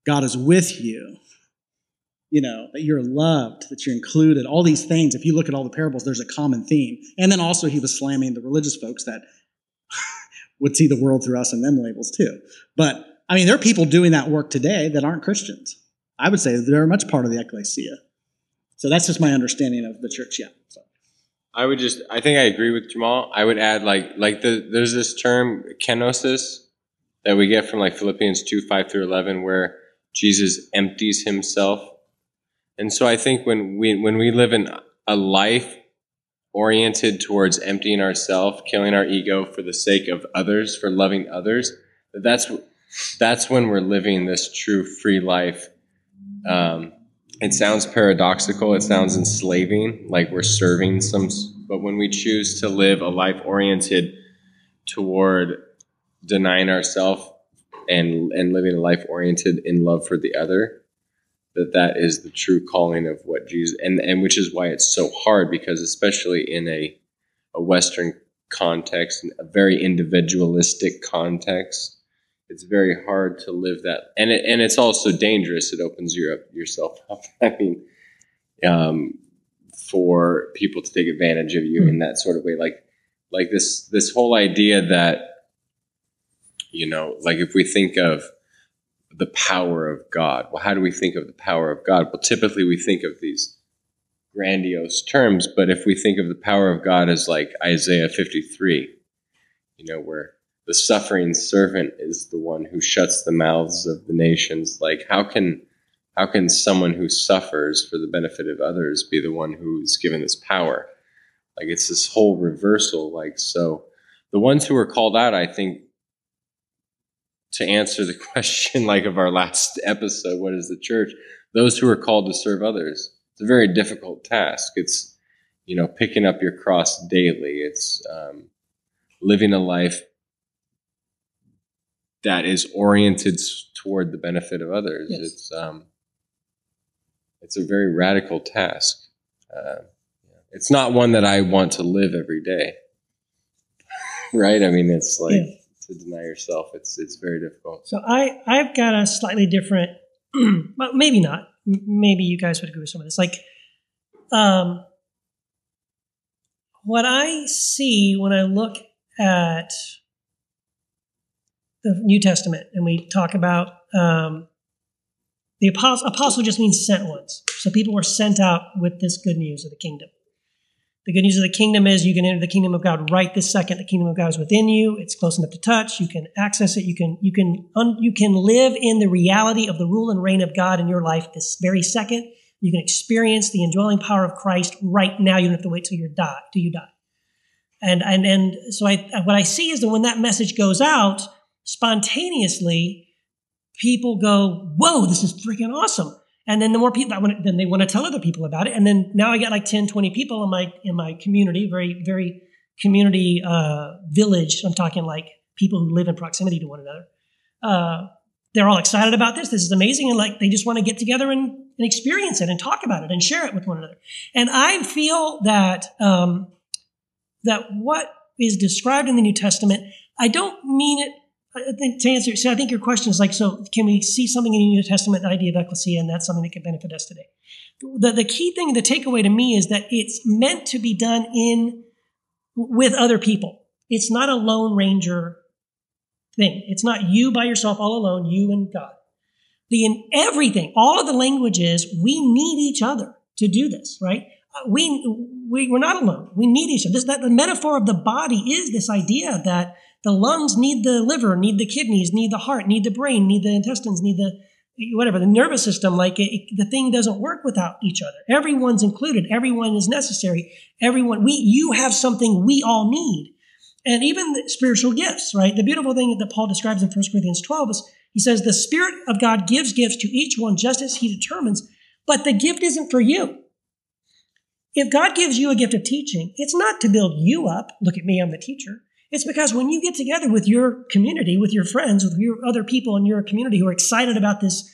God is with you. You know, that you're loved, that you're included, all these things. If you look at all the parables, there's a common theme. And then also he was slamming the religious folks that would see the world through us and them labels too. But I mean, there are people doing that work today that aren't Christians. I would say they're much part of the ecclesia. So that's just my understanding of the church. Yeah. So. I would just, I think I agree with Jamal. I would add like, like the, there's this term kenosis that we get from like Philippians 2, 5 through 11, where Jesus empties himself. And so I think when we, when we live in a life oriented towards emptying ourselves, killing our ego for the sake of others, for loving others, that's that's when we're living this true free life. Um, it sounds paradoxical. It sounds enslaving, like we're serving some. But when we choose to live a life oriented toward denying ourselves and and living a life oriented in love for the other, that that is the true calling of what Jesus and and which is why it's so hard because especially in a a Western context, a very individualistic context, it's very hard to live that, and it, and it's also dangerous. It opens your up yourself up. I mean, um, for people to take advantage of you mm. in that sort of way, like like this this whole idea that you know, like if we think of the power of God. Well, how do we think of the power of God? Well, typically we think of these grandiose terms, but if we think of the power of God as like Isaiah 53, you know, where the suffering servant is the one who shuts the mouths of the nations, like how can how can someone who suffers for the benefit of others be the one who's given this power? Like it's this whole reversal. Like so, the ones who are called out, I think, to answer the question like of our last episode, what is the church? Those who are called to serve others. It's a very difficult task. It's, you know, picking up your cross daily. It's um, living a life that is oriented toward the benefit of others. Yes. It's um, it's a very radical task. Uh, it's not one that I want to live every day, right? I mean, it's like yeah to deny yourself. It's it's very difficult. So I I've got a slightly different, well maybe not. Maybe you guys would agree with some of this. Like, um, what I see when I look at the New Testament and we talk about um, the apostle, apostle just means sent ones. So people were sent out with this good news of the kingdom. The good news of the kingdom is you can enter the kingdom of God right this second. The kingdom of God is within you. It's close enough to touch. You can access it. You can you can un, you can live in the reality of the rule and reign of God in your life this very second. You can experience the indwelling power of Christ right now. You don't have to wait till you die. Till you die. And and and so I what I see is that when that message goes out spontaneously, people go, "Whoa, this is freaking awesome!" And then the more people, that want, then they want to tell other people about it. And then now I get like 10, 20 people in my, in my community, very, very community, uh, village. I'm talking like people who live in proximity to one another. Uh, they're all excited about this. This is amazing. And like, they just want to get together and, and experience it and talk about it and share it with one another. And I feel that, um, that what is described in the New Testament, I don't mean it I think to answer, so I think your question is like, so can we see something in the New Testament, the idea of ecclesia, and that's something that can benefit us today? The, the key thing, the takeaway to me is that it's meant to be done in, with other people. It's not a lone ranger thing. It's not you by yourself all alone, you and God. The, in everything, all of the languages, we need each other to do this, right? uh, we, we we're not alone. We need each other. This, that the metaphor of the body is this idea that the lungs need the liver, need the kidneys, need the heart, need the brain, need the intestines, need the whatever the nervous system. Like it, it, the thing doesn't work without each other. Everyone's included. Everyone is necessary. Everyone we you have something we all need, and even spiritual gifts. Right. The beautiful thing that Paul describes in 1 Corinthians 12 is he says the Spirit of God gives gifts to each one just as He determines, but the gift isn't for you. If God gives you a gift of teaching, it's not to build you up. Look at me, I'm the teacher. It's because when you get together with your community, with your friends, with your other people in your community who are excited about this,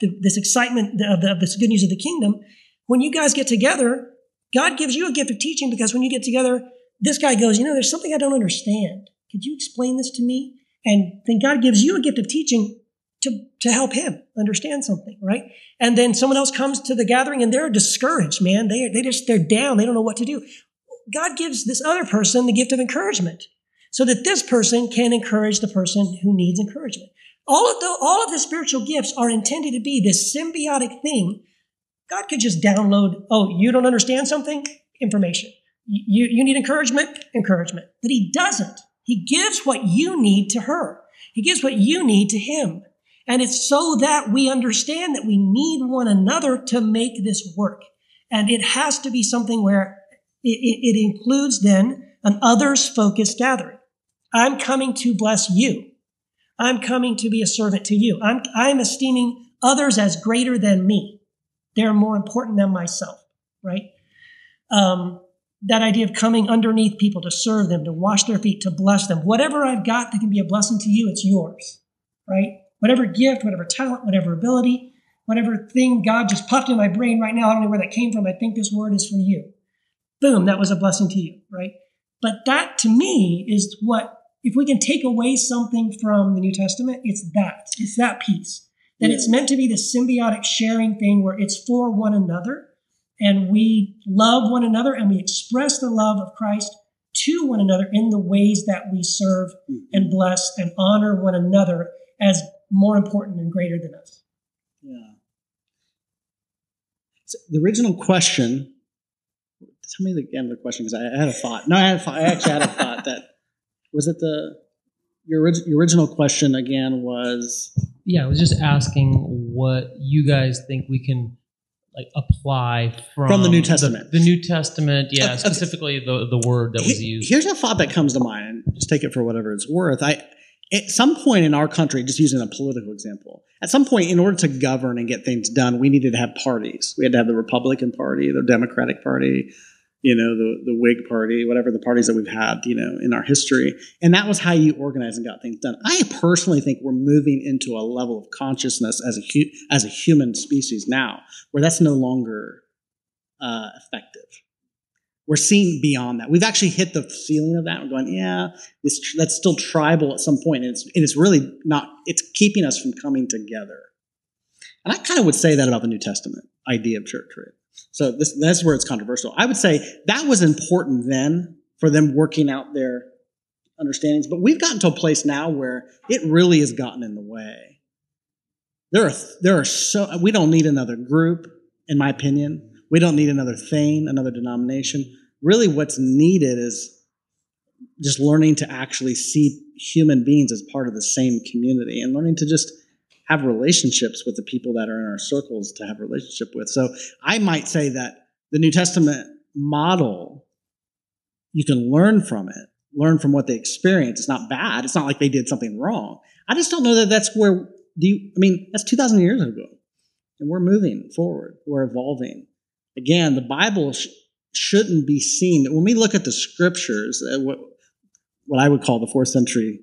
this excitement of, the, of this good news of the kingdom, when you guys get together, God gives you a gift of teaching because when you get together, this guy goes, you know, there's something I don't understand. Could you explain this to me? And then God gives you a gift of teaching to, to help him understand something, right? And then someone else comes to the gathering and they're discouraged, man. They, they just, they're down. They don't know what to do. God gives this other person the gift of encouragement so that this person can encourage the person who needs encouragement. All of the, all of the spiritual gifts are intended to be this symbiotic thing. God could just download, oh, you don't understand something? Information. You, you need encouragement? Encouragement. But he doesn't. He gives what you need to her. He gives what you need to him. And it's so that we understand that we need one another to make this work. And it has to be something where it, it, it includes then an others focused gathering. I'm coming to bless you. I'm coming to be a servant to you. I'm, I'm esteeming others as greater than me. They're more important than myself, right? Um, that idea of coming underneath people to serve them, to wash their feet, to bless them. Whatever I've got that can be a blessing to you, it's yours, right? whatever gift, whatever talent, whatever ability, whatever thing God just popped in my brain right now. I don't know where that came from. I think this word is for you. Boom, that was a blessing to you, right? But that to me is what, if we can take away something from the New Testament, it's that. It's that piece. That yeah. it's meant to be the symbiotic sharing thing where it's for one another and we love one another and we express the love of Christ to one another in the ways that we serve mm-hmm. and bless and honor one another as more important and greater than us. Yeah. So the original question. Tell me again the question because I had a thought. No, I had a thought. I actually had a thought that was it the your, your original question again was. Yeah, I was just asking what you guys think we can like apply from, from the New Testament. The, the New Testament, yeah, okay, specifically the the word that was used. Here's a thought that comes to mind. Just take it for whatever it's worth. I at some point in our country, just using a political example, at some point, in order to govern and get things done, we needed to have parties. We had to have the Republican Party, the Democratic Party, you know, the, the Whig Party, whatever the parties that we've had, you know, in our history. And that was how you organized and got things done. I personally think we're moving into a level of consciousness as a, as a human species now where that's no longer uh, effective we're seeing beyond that. We've actually hit the ceiling of that. We're going, yeah, this, that's still tribal at some point, and it's, and it's really not. It's keeping us from coming together. And I kind of would say that about the New Testament idea of church, right? So this, that's where it's controversial. I would say that was important then for them working out their understandings, but we've gotten to a place now where it really has gotten in the way. There are there are so we don't need another group, in my opinion. We don't need another thing, another denomination. Really, what's needed is just learning to actually see human beings as part of the same community and learning to just have relationships with the people that are in our circles to have relationship with. So I might say that the New Testament model, you can learn from it, learn from what they experience. It's not bad. It's not like they did something wrong. I just don't know that that's where do you, I mean, that's 2,000 years ago. And we're moving forward. We're evolving. Again, the Bible sh- shouldn't be seen. When we look at the scriptures, uh, what, what I would call the fourth century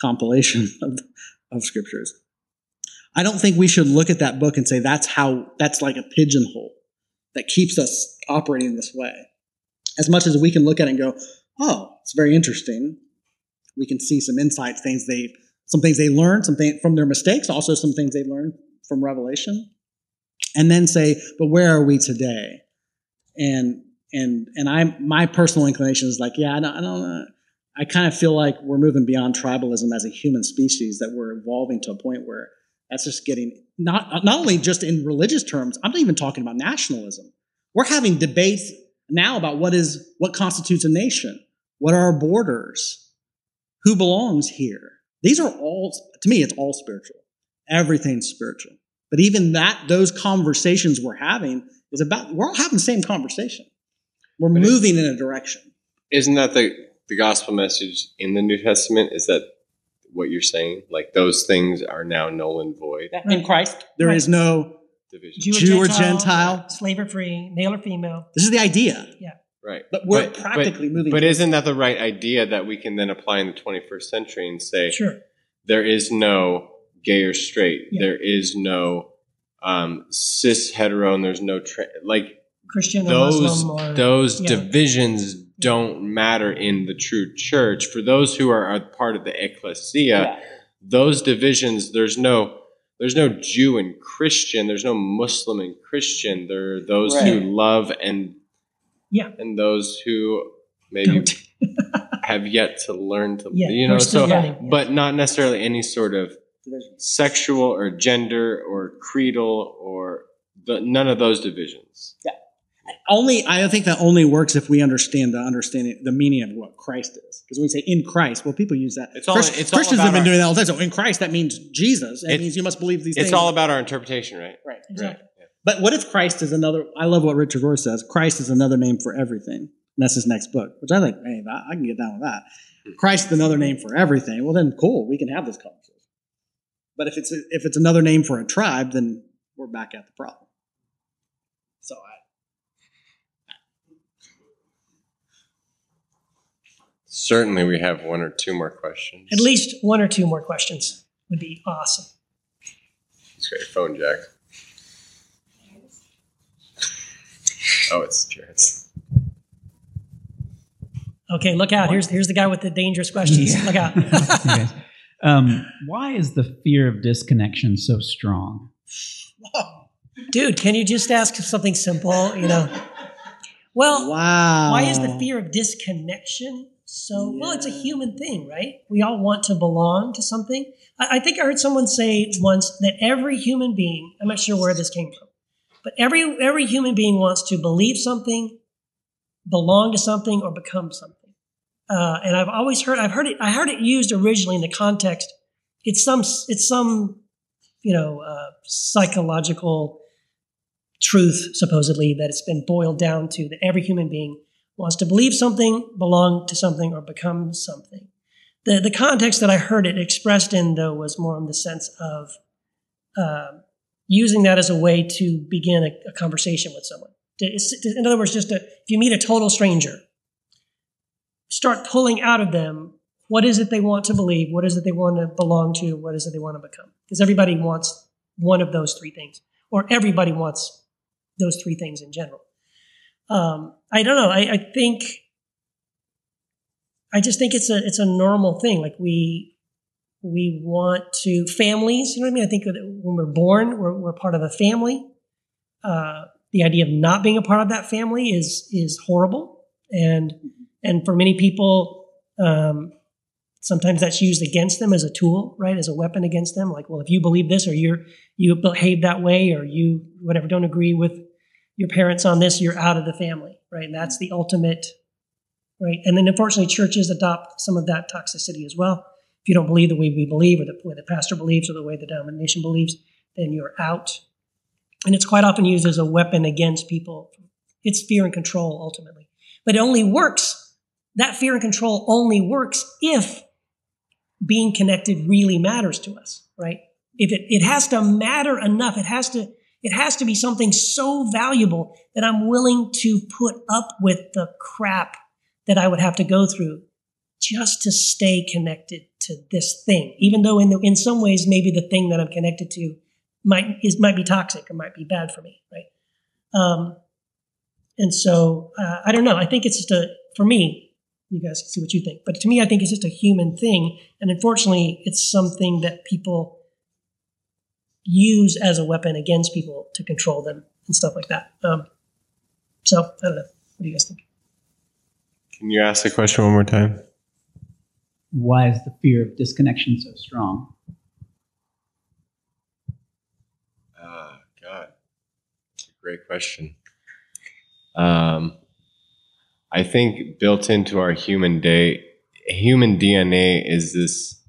compilation of, of scriptures, I don't think we should look at that book and say that's how, that's like a pigeonhole that keeps us operating this way. As much as we can look at it and go, oh, it's very interesting. We can see some insights, things they, some things they learned, some from their mistakes, also some things they learned from Revelation and then say, but where are we today? And and and I my personal inclination is like, yeah, I don't, I don't. I kind of feel like we're moving beyond tribalism as a human species, that we're evolving to a point where that's just getting not not only just in religious terms. I'm not even talking about nationalism. We're having debates now about what is what constitutes a nation. What are our borders? Who belongs here? These are all to me. It's all spiritual. Everything's spiritual. But even that, those conversations we're having is about. We're all having the same conversation. We're But moving in a direction. Isn't that the the gospel message in the New Testament? Is that what you're saying? Like those things are now null and void. In Christ, there Right. is no. Division. Jew, Jew or or Gentile, Gentile. slave or free, male or female. This is the idea. Yeah. Right. But we're practically moving But towards- isn't that the right idea that we can then apply in the 21st century and say Sure. there is no gay or straight, Yeah. there is no um, cis hetero, and there's no tra- like Christian or those Muslim or those yeah. divisions don't matter in the true church. For those who are a part of the ecclesia, those divisions there's no there's no Jew and Christian, there's no Muslim and Christian. There are those who love and Yeah. and those who maybe Don't. have yet to learn to Yeah, you know so learning. but not necessarily any sort of sexual or gender or creedal or the, none of those divisions. Only I think that only works if we understand the understanding the meaning of what Christ is. Because when we say in Christ, well, people use that. It's all- Christ- it's Christians about have been our- doing that all the time. So in Christ, that means Jesus. It means you must believe these things. It's things. all about our interpretation, right? right. Exactly. But what if Christ is another? I love what Richard Rohr says. Christ is another name for everything. And that's his next book, which I think, hey, I I can get down with that. Hmm. Christ is another name for everything. Well, then cool, we can have this conversation. But if it's if it's another name for a tribe, then we're back at the problem. So I, Certainly, we have one or two more questions. At least one or two more questions would be awesome. It's got your phone, Jack. Oh, it's Jared's. Okay, look out. Here's here's the guy with the dangerous questions. Look out. Okay. Um, why is the fear of disconnection so strong? Dude, can you just ask something simple? You know. Well, wow. why is the fear of disconnection so well it's a human thing right? We all want to belong to something. I, I think i heard someone say once that every human being i'm not sure where this came from but every every human being wants to believe something belong to something or become something. Uh, and i've always heard i've heard it i heard it used originally in the context it's some it's some you know uh, psychological truth supposedly that it's been boiled down to that every human being wants to believe something, belong to something, or become something. The, the context that I heard it expressed in, though, was more in the sense of uh, using that as a way to begin a, a conversation with someone. In other words, just if you meet a total stranger, start pulling out of them what is it they want to believe, what is it they want to belong to, what is it they want to become. Because everybody wants one of those three things, or everybody wants those three things in general um, I don't know. I, I think I just think it's a it's a normal thing. Like we we want to families. You know what I mean? I think when we're born, we're, we're part of a family. Uh, the idea of not being a part of that family is is horrible, and and for many people, um, sometimes that's used against them as a tool, right, as a weapon against them. Like, well, if you believe this, or you're you behave that way, or you whatever don't agree with your parents on this, you're out of the family, right? And that's the ultimate, right? And then unfortunately, churches adopt some of that toxicity as well. If you don't believe the way we believe, or the way the pastor believes, or the way the denomination believes, then you're out. And it's quite often used as a weapon against people. It's fear and control ultimately. But it only works, that fear and control only works if being connected really matters to us, right? If it, it has to matter enough, it has to it has to be something so valuable that I'm willing to put up with the crap that I would have to go through just to stay connected to this thing, even though in the, in some ways maybe the thing that I'm connected to might is might be toxic or might be bad for me, right? Um, and so uh, I don't know. I think it's just a for me. You guys can see what you think, but to me, I think it's just a human thing, and unfortunately, it's something that people use as a weapon against people to control them and stuff like that. Um, so I don't know. What do you guys think? Can you ask the question one more time? Why is the fear of disconnection so strong? Ah, God, That's a great question. Um, I think built into our human day, human DNA is this,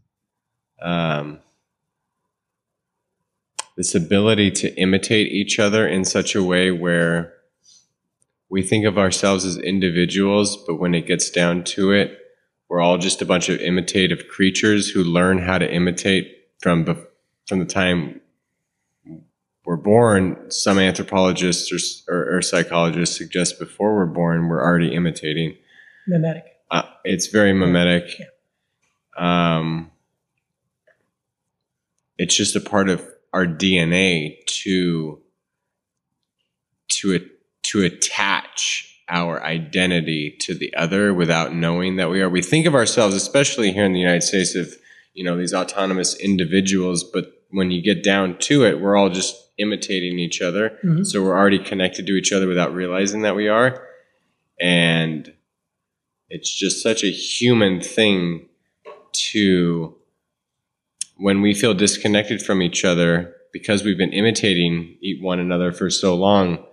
um, this ability to imitate each other in such a way where we think of ourselves as individuals, but when it gets down to it, we're all just a bunch of imitative creatures who learn how to imitate from bef- from the time we're born. Some anthropologists or, or, or psychologists suggest before we're born, we're already imitating. Mimetic. Uh, it's very mimetic. Um, it's just a part of our DNA to to to attach our identity to the other without knowing that we are. We think of ourselves, especially here in the United States, of you know these autonomous individuals, but when you get down to it, we're all just imitating each other. Mhm. So we're already connected to each other without realizing that we are, and it's just such a human thing to when we feel disconnected from each other because we've been imitating one another for so long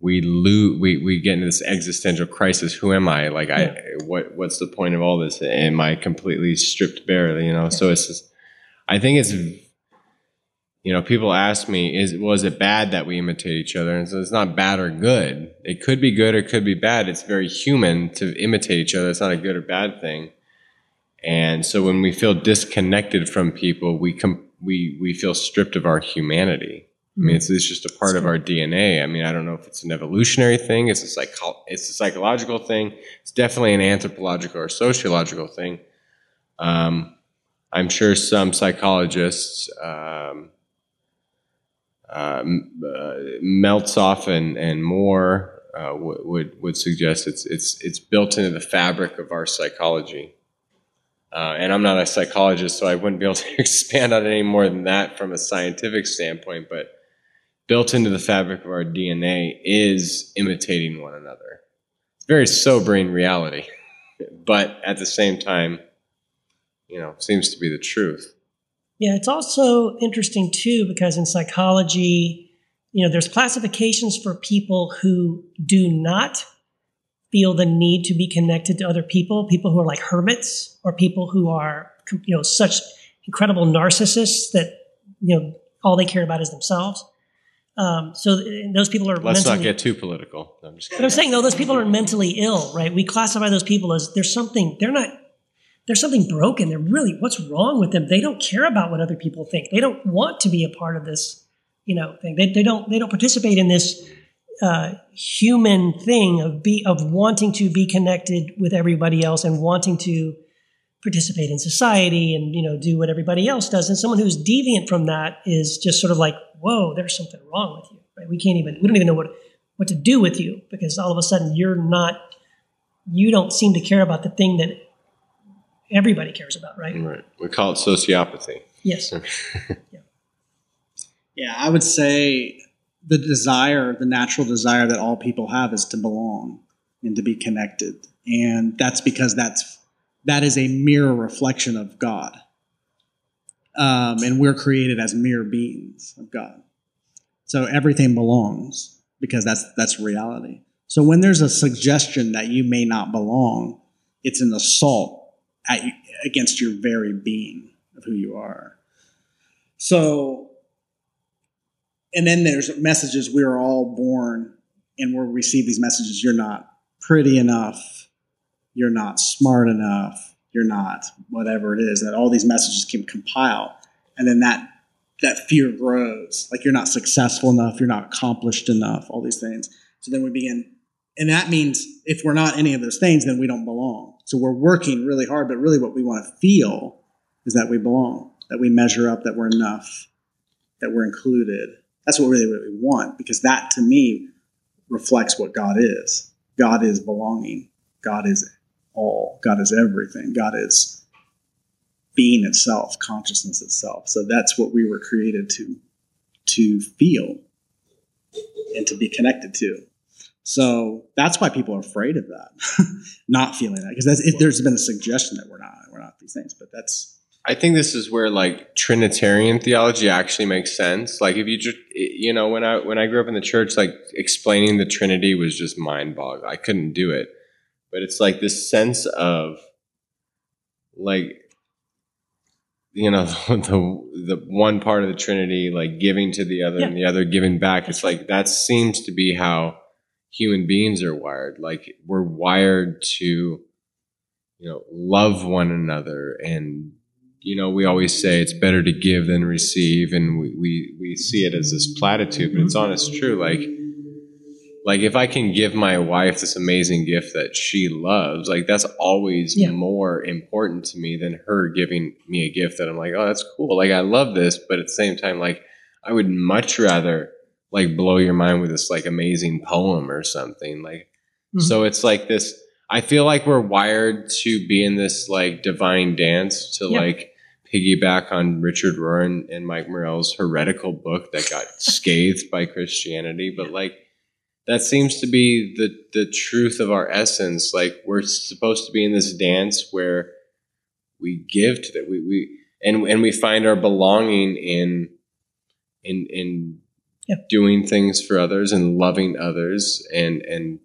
we lose we, we get into this existential crisis. Who am i? Like i what what's the point of all this? Am i completely stripped bare you know? So it's just i think it's you know people ask me is was it bad that we imitate each other? And so it's not bad or good. It could be good or it could be bad. It's very human to imitate each other. It's not a good or bad thing and so when we feel disconnected from people, we com- we we feel stripped of our humanity. I mean, it's, it's just a part of our DNA. I mean, I don't know if it's an evolutionary thing. It's a psycho- It's a psychological thing. It's definitely an anthropological or sociological thing. Um, I'm sure some psychologists um, um, uh, Meltzoff and and more uh, w- would would suggest it's it's it's built into the fabric of our psychology. Uh, and I'm not a psychologist, so I wouldn't be able to expand on it any more than that from a scientific standpoint. But built into the fabric of our DNA is imitating one another. It's very sobering reality, but at the same time, you know, seems to be the truth. Yeah, it's also interesting too because in psychology, you know, there's classifications for people who do not feel the need to be connected to other people, people who are like hermits or people who are, you know, such incredible narcissists that, you know, all they care about is themselves. Um, so th- those people are Let's mentally, not get too political. I'm just but I'm saying though, those people are mentally ill, right? We classify those people as there's something they're not. There's something broken. They're really what's wrong with them? They don't care about what other people think. They don't want to be a part of this, you know, thing. They, they don't they don't participate in this uh, human thing of be of wanting to be connected with everybody else and wanting to participate in society and you know do what everybody else does. And someone who's deviant from that is just sort of like, whoa, there's something wrong with you. Right? We can't even we don't even know what what to do with you because all of a sudden you're not you don't seem to care about the thing that everybody cares about, right? right. We call it sociopathy. Yes. Yeah, I would say the desire, the natural desire that all people have is to belong and to be connected. And that's because that's that is a mirror reflection of God. Um, and we're created as mere beings of God. So everything belongs because that's that's reality. So when there's a suggestion that you may not belong, it's an assault at, against your very being of who you are. So and then there's messages we are all born and we'll receive these messages. You're not pretty enough. You're not smart enough. You're not whatever it is. That all these messages can compile. And then that that fear grows. Like you're not successful enough. You're not accomplished enough. All these things. So then we begin. And that means if we're not any of those things then we don't belong. So we're working really hard but really what we want to feel is that we belong that we measure up that we're enough that we're included that's what really we want because that to me reflects what God is. God is belonging. God is all. God is everything. God is being itself, consciousness itself. So that's what we were created to to feel and to be connected to. So that's why people are afraid of that, not feeling that, because there's been a suggestion that we're not, we're not these things. But that's I think this is where like Trinitarian theology actually makes sense. Like if you just, you know, when I when I grew up in the church, like explaining the Trinity was just mind boggling. I couldn't do it. but it's like this sense of like you know the the one part of the Trinity like giving to the other and the other giving back. It's like that seems to be how human beings are wired. Like we're wired to you know love one another and you know we always say it's better to give than receive and we we, we see it as this platitude but it's honest true like like if I can give my wife this amazing gift that she loves, like that's always Yeah. more important to me than her giving me a gift that I'm like, oh, that's cool. Like I love this, but at the same time, like I would much rather like blow your mind with this like amazing poem or something. Like Mhm. so it's like this I feel like we're wired to be in this like divine dance to Yeah. like piggyback on Richard Rohr and, Mike Morrell's heretical book that got scathed by Christianity, but like that seems to be the the truth of our essence. Like we're supposed to be in this dance where we give to that we, we and and we find our belonging in in in Yeah. doing things for others and loving others and and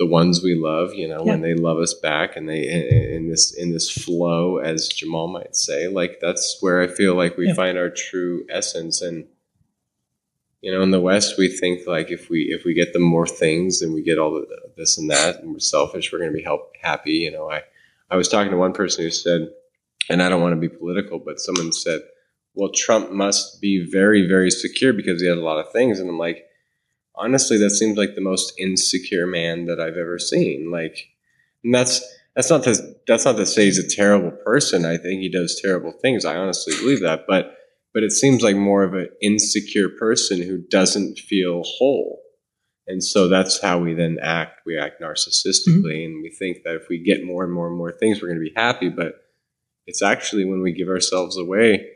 the ones we love, you know, when they love us back and they in, in this in this flow, as Jamal might say, like that's where I feel like we Yeah. find our true essence. And you know, in the West, we think like if we if we get the more things and we get all the this and that, and we're selfish, we're going to be help happy. You know, I I was talking to one person who said, and I don't want to be political, but someone said, well, Trump must be very very secure because he has a lot of things, and I'm like honestly, that seems like the most insecure man that I've ever seen. Like, and that's that's not to that's not to say he's a terrible person. I think he does terrible things. I honestly believe that, but but it seems like more of an insecure person who doesn't feel whole. And so that's how we then act. We act narcissistically, and we think that if we get more and more and more things, we're going to be happy. But it's actually when we give ourselves away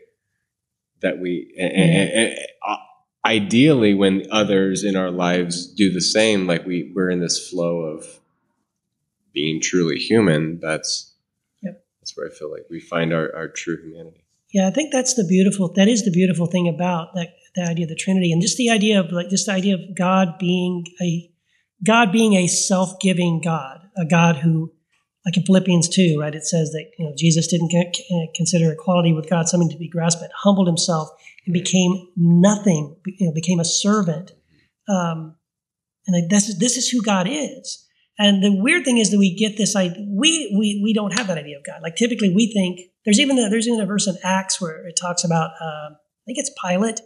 that we, and, and- and- uh, ideally, when others in our lives do the same, like we we're in this flow of being truly human. That's Yep. that's where I feel like we find our, our true humanity. Yeah, I think that's the beautiful. That is the beautiful thing about that the idea of the Trinity, and just the idea of like just the idea of God being a God being a self-giving God, a God who, like in Philippians two, right? It says that you know Jesus didn't consider equality with God something to be grasped, but humbled himself and became nothing. You know, became a servant. Um, and like, this is this is who God is. And the weird thing is that we get this idea. We we we don't have that idea of God. Like typically, we think there's even a, there's even a verse in Acts where it talks about um, I think it's Pilate,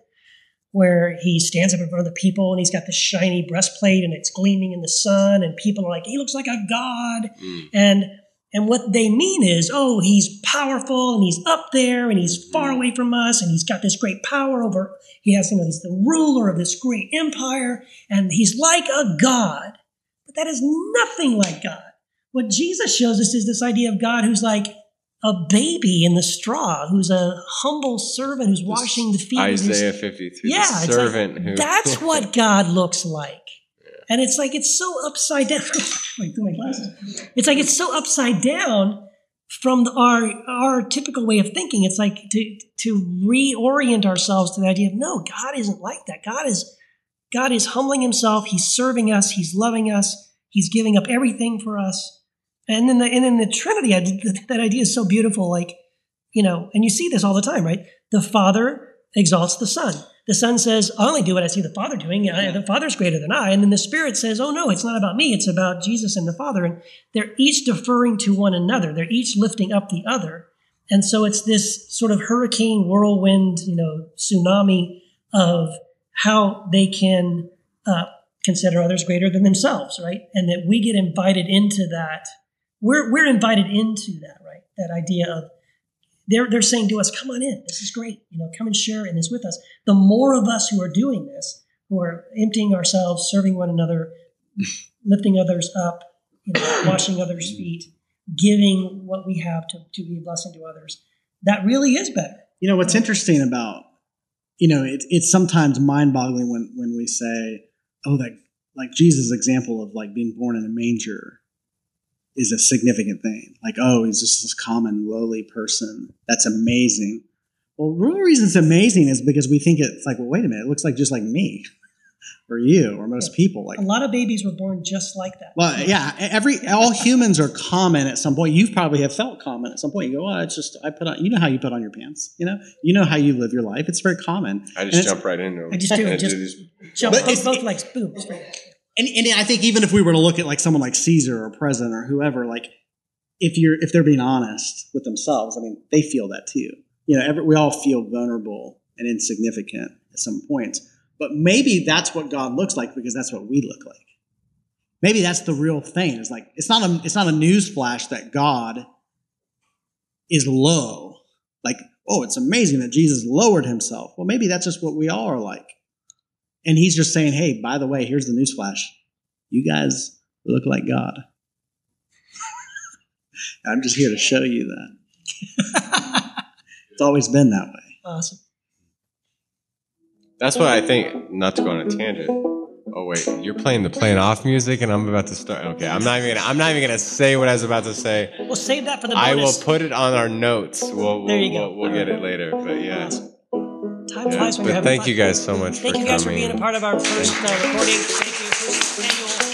where he stands up in front of the people and he's got this shiny breastplate and it's gleaming in the sun, and people are like, he looks like a god, mm. and and what they mean is, oh, he's powerful and he's up there and he's far mm. away from us and he's got this great power over. He has, you know, he's the ruler of this great empire and he's like a god. But that is nothing like God. What Jesus shows us is this idea of God who's like a baby in the straw, who's a humble servant who's washing the feet of his Isaiah 53, yeah, the it's like- servant who. That's what God looks like. And it's like it's so upside down. Through my glasses. It's like it's so upside down from the, our our typical way of thinking. It's like to to reorient ourselves to the idea of no, God isn't like that. God is God is humbling himself, he's serving us, he's loving us, he's giving up everything for us. And then the and in the Trinity, that idea is so beautiful. Like, you know, and you see this all the time, right? The Father exalts the Son. The Son says, I only do what I see the Father doing. I, the Father's greater than I. And then the Spirit says, Oh, no, it's not about me. It's about Jesus and the Father. And they're each deferring to one another. They're each lifting up the other. And so it's this sort of hurricane, whirlwind, you know, tsunami of how they can uh, consider others greater than themselves, right? And that we get invited into that. We're, we're invited into that, right? That idea of they're, they're saying to us, come on in. This is great. You know, come and share in this with us. The more of us who are doing this, who are emptying ourselves, serving one another, lifting others up, you know, washing others' feet, giving what we have to, to be a blessing to others, that really is better. You know what's interesting about you know it, it's sometimes mind boggling when when we say oh that like Jesus' example of like being born in a manger is a significant thing like oh he's just this common lowly person that's amazing well the real reason it's amazing is because we think it's like well wait a minute it looks like just like me or you or most people. Like A lot of babies were born just like that. Well, yeah, every all humans are common at some point. You probably have felt common at some point. You go, oh, it's just I put on. You know how you put on your pants. You know, you know how you live your life. It's very common. I just it's- jump right into them. I just do it, And just- Jump But both, it's- both legs, boom, straight. And, and I think even if we were to look at like someone like Caesar or president or whoever, like if you're if they're being honest with themselves, I mean, they feel that too. You know, every, we all feel vulnerable and insignificant at some points. But maybe that's what God looks like because that's what we look like. Maybe that's the real thing. It's like it's not a it's not a news flash that God is low. Like, oh, it's amazing that Jesus lowered himself. Well, maybe that's just what we all are like. And he's just saying, hey, by the way, here's the news flash. You guys look like God. I'm just here to show you that. it's always been that way. Awesome. That's what I think. Not to go on a tangent. Oh wait, you're playing the playing off music, and I'm about to start. Okay, I'm not even. Gonna, I'm not even gonna say what I was about to say. We'll save that for the I will put it on our notes. We'll, we'll, There you go. We'll, we'll get it later. But yeah. Time flies when you're But having thank fun. you guys so much Thank for you guys for being a part of our first uh, recording. Thank you. First annual.